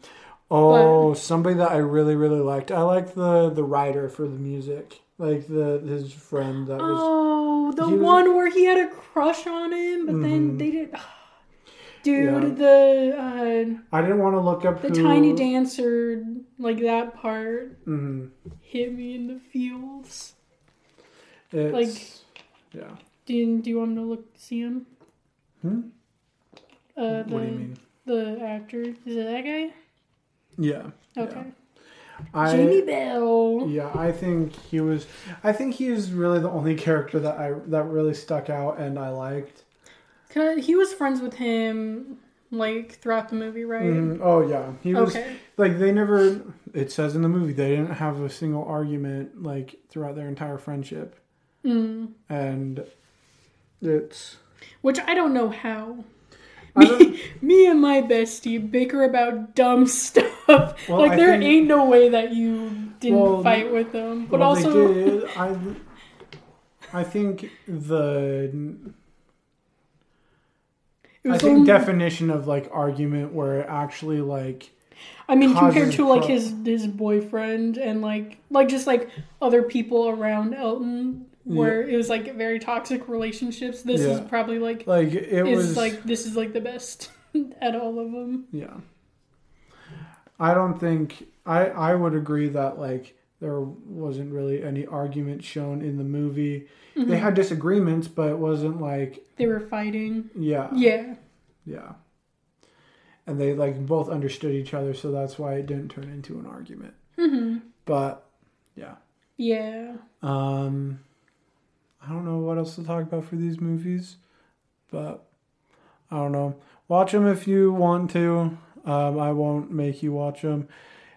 Oh, somebody that I really really liked. I liked the the writer for the music, like the his friend that was. Oh, the he was- one where he had a crush on him, but then Mhm. they did. Not Dude, Yeah. the uh, I didn't want to look up the who, tiny dancer, like that part, Mhm. hit me in the feels. It's, Like- yeah. Do you, do you want me to look see him? Hmm? Uh, the what do you mean? the actor is it that guy? Yeah. Okay, I Jamie Bell. Yeah, I think he was. I think he is really the only character that I that really stuck out and I liked. Cause he was friends with him like throughout the movie, right? Mhm. Oh yeah, he was Okay. like they never. It says in the movie they didn't have a single argument like throughout their entire friendship, Mm. and it's. Which I don't know how. Me, me and my bestie bicker about dumb stuff. Well, like I there think- ain't no way that you didn't Well, fight with them. But well, also, they did. I. I think the I think only- definition of like argument where it actually like I mean, compared to like pro- his his boyfriend and like like just like other people around Elton, where it was like very toxic relationships. This is probably like like it is was like this is like the best at all of them. Yeah. I don't think I I would agree that like there wasn't really any argument shown in the movie. Mm-hmm. They had disagreements, but it wasn't like They were fighting. yeah. Yeah. Yeah. And they like both understood each other, so that's why it didn't turn into an argument. hmm But yeah. Yeah. Um I don't know what else to talk about for these movies, but I don't know. Watch them if you want to. Um, I won't make you watch them.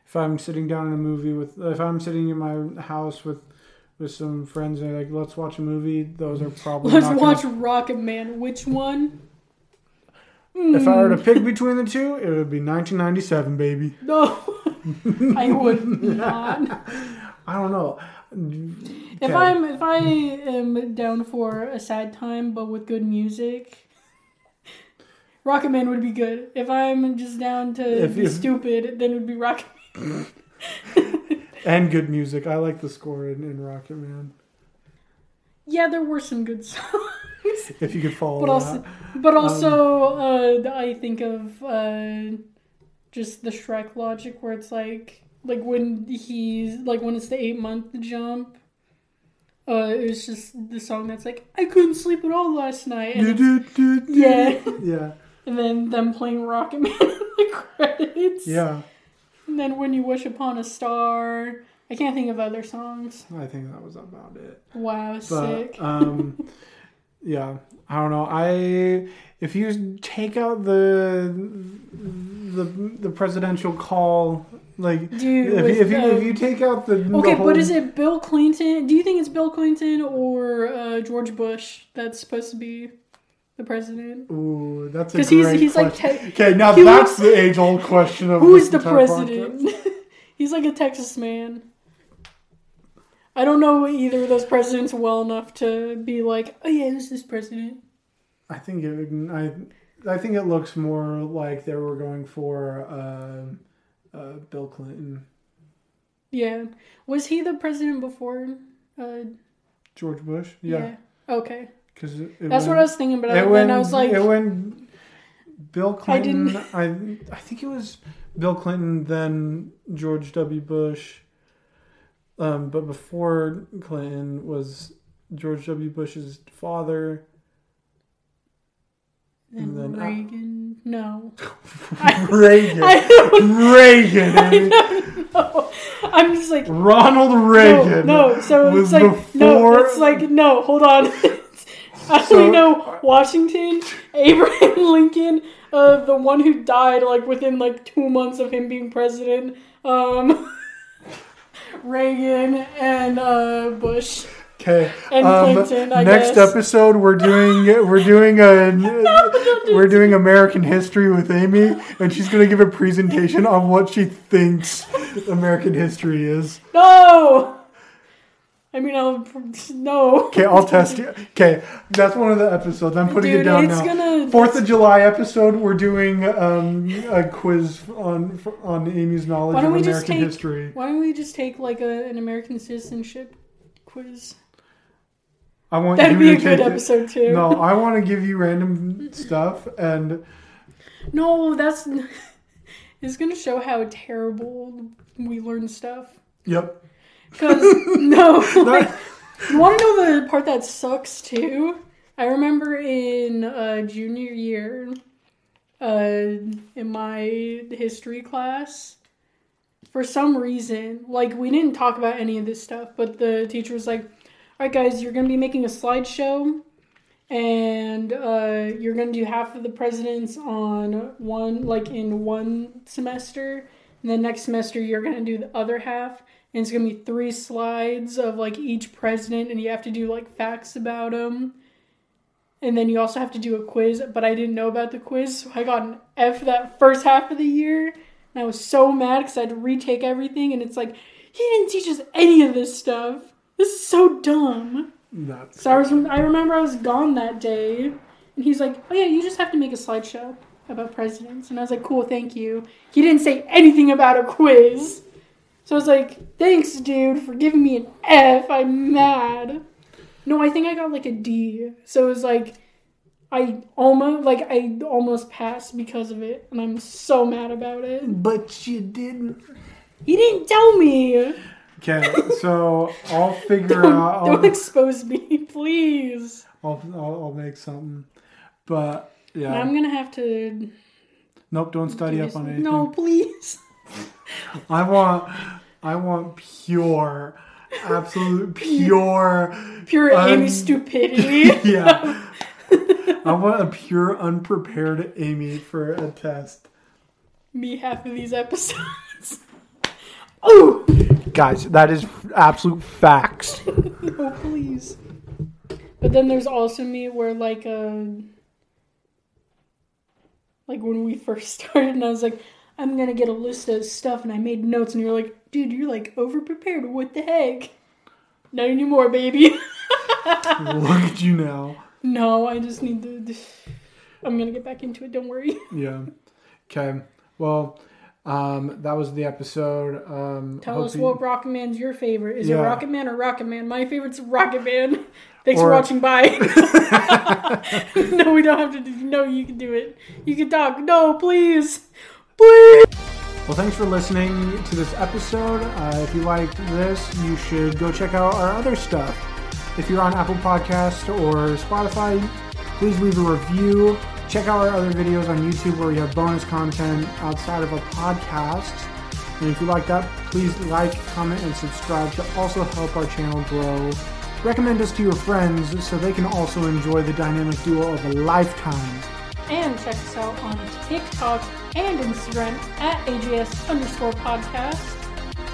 If I'm sitting down in a movie with, if I'm sitting in my house with, with some friends and they're like, let's watch a movie. Those are probably Let's not watch Gonna, Rocket Man. Which one? if I were to pick between the two, it would be 1997, baby. No, I would not. I don't know. If. I'm if I am down for a sad time but with good music, Rocket Man would be good. If I'm just down to If be stupid, then it would be Rocket. and good music. I like the score in, in Rocket Man. Yeah, there were some good songs, If you could follow but that. also but also uh, I think of uh, just the Shrek logic where it's like like when he's like when it's the eight month jump. Uh, it was just the song that's like I couldn't sleep at all last night, and, it's- yeah, Yeah. and then them playing Rocket Man in the credits. Yeah. And then when you wish upon a star, I can't think of other songs. I think that was about it. Wow, But sick. um yeah, I don't know. I if you take out the the the presidential call like Dude, if, if you if you take out the the Okay, whole, but is it Bill Clinton? Do you think it's Bill Clinton or uh, George Bush that's supposed to be the president? Ooh, that's a 'Cause he's- great he's like question. te- okay, now that's the age old question of who's the president? He's like a Texas man. I don't know either of those presidents well enough to be like, oh yeah, who's this president? I think it would- I I think it looks more like they were going for um uh, Bill Clinton, Yeah, was he the president before? Uh, George Bush. yeah. Yeah, Okay, because that's what I was thinking. But I, then went, I was like, it went Bill Clinton. I didn't- I I think it was Bill Clinton, then George W. Bush. Um, but before Clinton was George W. Bush's father. And and then- Reagan. No, Reagan. I Reagan. I don't know. I'm just like Ronald Reagan. No, no. So it's like no. It's like no. Hold on. I So- only know Washington, Abraham Lincoln, uh, the one who died like within like two months of him being president, um, Reagan and uh, Bush. Okay. And um, Clinton, I next guess. episode, we're doing we're doing a we're doing American history with Amy, and she's gonna give a presentation on what she thinks American history is. No. I mean, I'll no. Okay, I'll test you. Okay, that's one of the episodes. I'm putting it down now. gonna Fourth of July episode. We're doing um, a quiz on on Amy's knowledge Why of don't we American just take? history. Why don't we just take like a, an American citizenship quiz? I want That'd you be a to good it. episode too. No, I want to give you random stuff, and No, that's it's gonna show how terrible we learn stuff. yep. Cause no, like, you want to know the part that sucks too? I remember in uh, junior year, uh, in my history class, for some reason, like we didn't talk about any of this stuff, but the teacher was like, "All right, guys, you're gonna be making a slideshow." And uh, you're gonna do half of the presidents on one, like in one semester, and then next semester you're gonna do the other half and it's gonna be three slides of like each president, and you have to do like facts about them. And then you also have to do a quiz, but I didn't know about the quiz, so I got an F that first half of the year, and I was so mad because I had to retake everything, and it's like he didn't teach us any of this stuff. This is so dumb. That's So I was, I remember I was gone that day, and he's like, "Oh yeah, you just have to make a slideshow about presidents," and I was like, "Cool, thank you." He didn't say anything about a quiz, so I was like, "Thanks, dude, for giving me an F. I'm mad." No, I think I got like a D, so it was like, I almost like I almost passed because of it, and I'm so mad about it. But you didn't. He didn't tell me. Okay, so I'll figure Don't, out. don't I'll, expose me, please. I'll, I'll, I'll make something. But yeah, I'm gonna have to. nope. Don't study up on anything. No, please. I want, I want pure, absolute pure. Pure Um, Amy stupidity. Yeah, I want a pure, unprepared Amy for a test. Me half of these episodes. oh Guys, that is absolute facts. no, please. But then there's also me where like uh like when we first started and I was like, I'm gonna get a list of stuff and I made notes and you're like, dude, you're like over prepared. What the heck? Not anymore, baby. Look at you now. no, I just need to. I'm gonna get back into it. Don't worry. Yeah. Okay. Well, um, that was the episode. Um, Tell us you- what Rocket Man's your favorite. Is it Yeah. Rocket Man or Rocket Man? My favorite's Rocket Man. Thanks Or- for watching. Bye. no, we don't have to. Do, no, you can do it. You can talk. No, please, please. Well, thanks for listening to this episode. Uh, if you liked this, you should go check out our other stuff. If you're on Apple Podcast or Spotify, please leave a review. Check out our other videos on YouTube where we have bonus content outside of a podcast. And if you like that, please like, comment, and subscribe to also help our channel grow. Recommend us to your friends so they can also enjoy the dynamic duo of a lifetime. And check us out on TikTok and Instagram at AJS underscore podcast.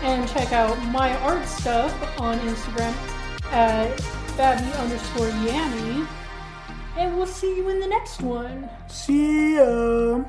And check out my art stuff on Instagram at Babby underscore Yammy. And we'll see you in the next one. See ya!